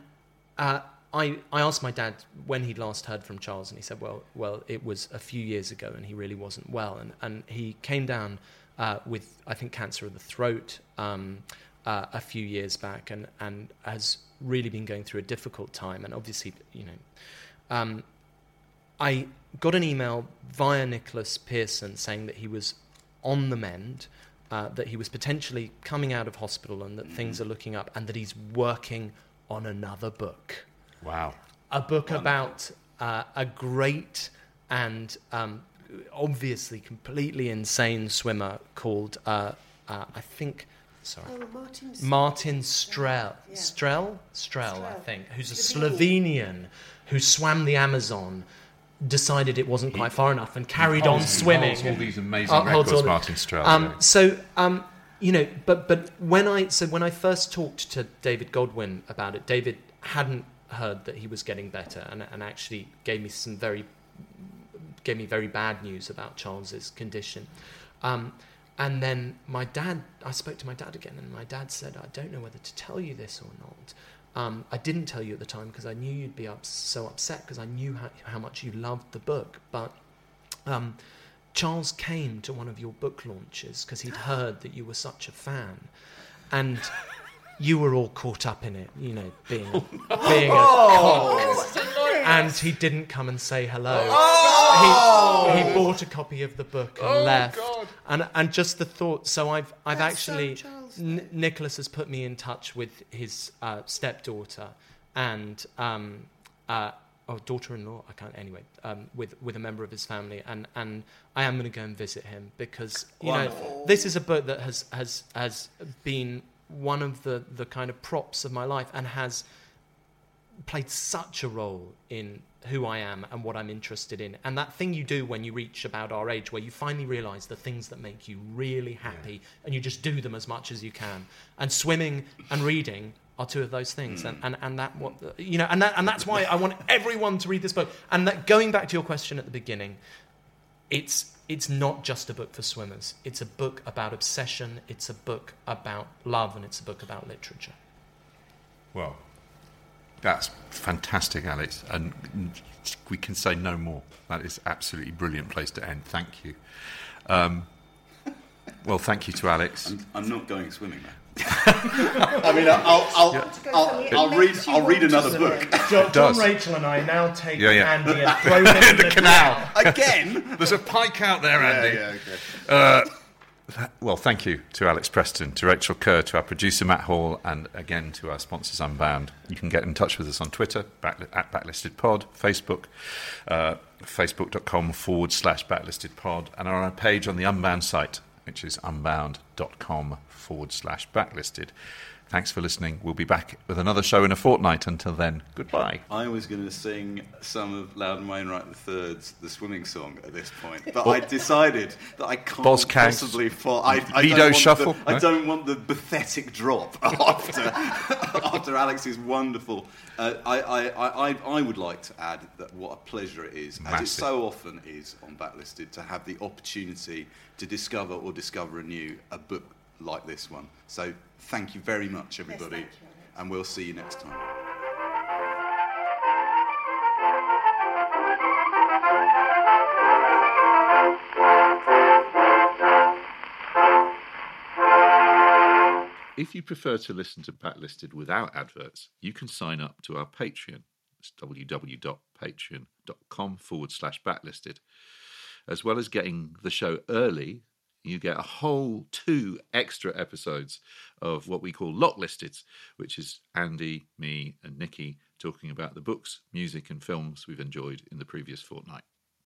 D: uh, I, I asked my dad when he'd last heard from Charles, and he said, "Well, well, it was a few years ago, and he really wasn't well." And, and he came down uh, with, I think, cancer of the throat um, uh, a few years back, and, and has really been going through a difficult time. And obviously, you know, um, I got an email via Nicholas Pearson saying that he was on the mend, uh, that he was potentially coming out of hospital, and that things are looking up, and that he's working on another book.
B: Wow.
D: A book about uh, a great and um, obviously completely insane swimmer called, uh, uh, I think, sorry.
C: Oh, Martin.
D: Martin Strel,
C: Yeah.
D: Strel, Strel, I think, who's a
C: Slovenian.
D: Slovenian who swam the Amazon, decided it wasn't quite far enough, and carried on swimming.
B: holds all these amazing
D: Uh,
B: records,
D: all
B: Martin Strel,
D: Um, so, um, you know, but but when I so when I first talked to David Godwin about it, David hadn't heard that he was getting better, and and actually gave me some very gave me very bad news about Charles's condition. Um, and then my dad, I spoke to my dad again, and my dad said, I don't know whether to tell you this or not. Um, I didn't tell you at the time because I knew you'd be up, so upset because I knew how, how much you loved the book. But um, Charles came to one of your book launches because he'd heard that you were such a fan. And you were all caught up in it, you know, being a, being a cock. And he didn't come and say hello. He, he bought a copy of the book and left. And and just the thought. So I've I've
C: That's so
D: actually
C: Charles,
D: N- Nicholas has put me in touch with his uh, stepdaughter and um, uh, or daughter-in-law. I can't anyway. Um, with with a member of his family, and and I am going to go and visit him because you
A: Wonderful.
D: know this is a book that has has has been one of the the kind of props of my life and has played such a role in who I am and what I'm interested in. And that thing you do when you reach about our age, where you finally realize the things that make you really happy and you just do them as much as you can. And swimming and reading are two of those things. Mm. And, and, and that, what, you know, and, that, and that's why I want everyone to read this book. And that, going back to your question at the beginning, it's it's not just a book for swimmers. It's a book about obsession. It's a book about love, and it's a book about literature.
B: Well, that's fantastic, Alex. And we can say no more. That is absolutely brilliant place to end. Thank you. Um, well, thank you to Alex.
A: I'm, I'm not going swimming now. I mean, I'll, I'll, I'll, I'll, I'll read. I'll read another book
D: John,
B: does.
D: Rachael, and I now take
B: Yeah, yeah.
D: Andy and throw him in the,
B: canal.
A: again.
B: There's a pike out there, Andy.
A: Yeah, yeah, okay.
B: Uh, th- well, thank you to Alex Preston, to Rachael Kerr, to our producer Matt Hall, and again to our sponsors Unbound. You can get in touch with us on Twitter at Backlistedpod, Pod, Facebook, uh, facebook.com forward slash backlistedpod, Pod, and on our page on the Unbound site, which is unbound.com forward slash backlisted. Thanks for listening. We'll be back with another show in a fortnight. Until then, goodbye.
A: I was going to sing some of Loudon Wainwright III's The Swimming Song at this point, but
B: Well-
A: I decided that I can't
B: Boz
A: possibly fall. I, I,
B: Lido
A: don't want
B: Shuffle,
A: The, I don't want the pathetic drop after after Alex's wonderful. Uh, I, I, I, I- I would like to add that what a pleasure it is, as it so often is on Backlisted, to have the opportunity to discover or discover anew a book like this one. So thank you very much, everybody, and we'll see you next time.
B: If you prefer to listen to Backlisted without adverts, you can sign up to our Patreon. It's www.patreon.com forward slash backlisted. As well as getting the show early, you get a whole two extra episodes of what we call Lock Listed, which is Andy, me, and Nikki talking about the books, music, and films we've enjoyed in the previous fortnight.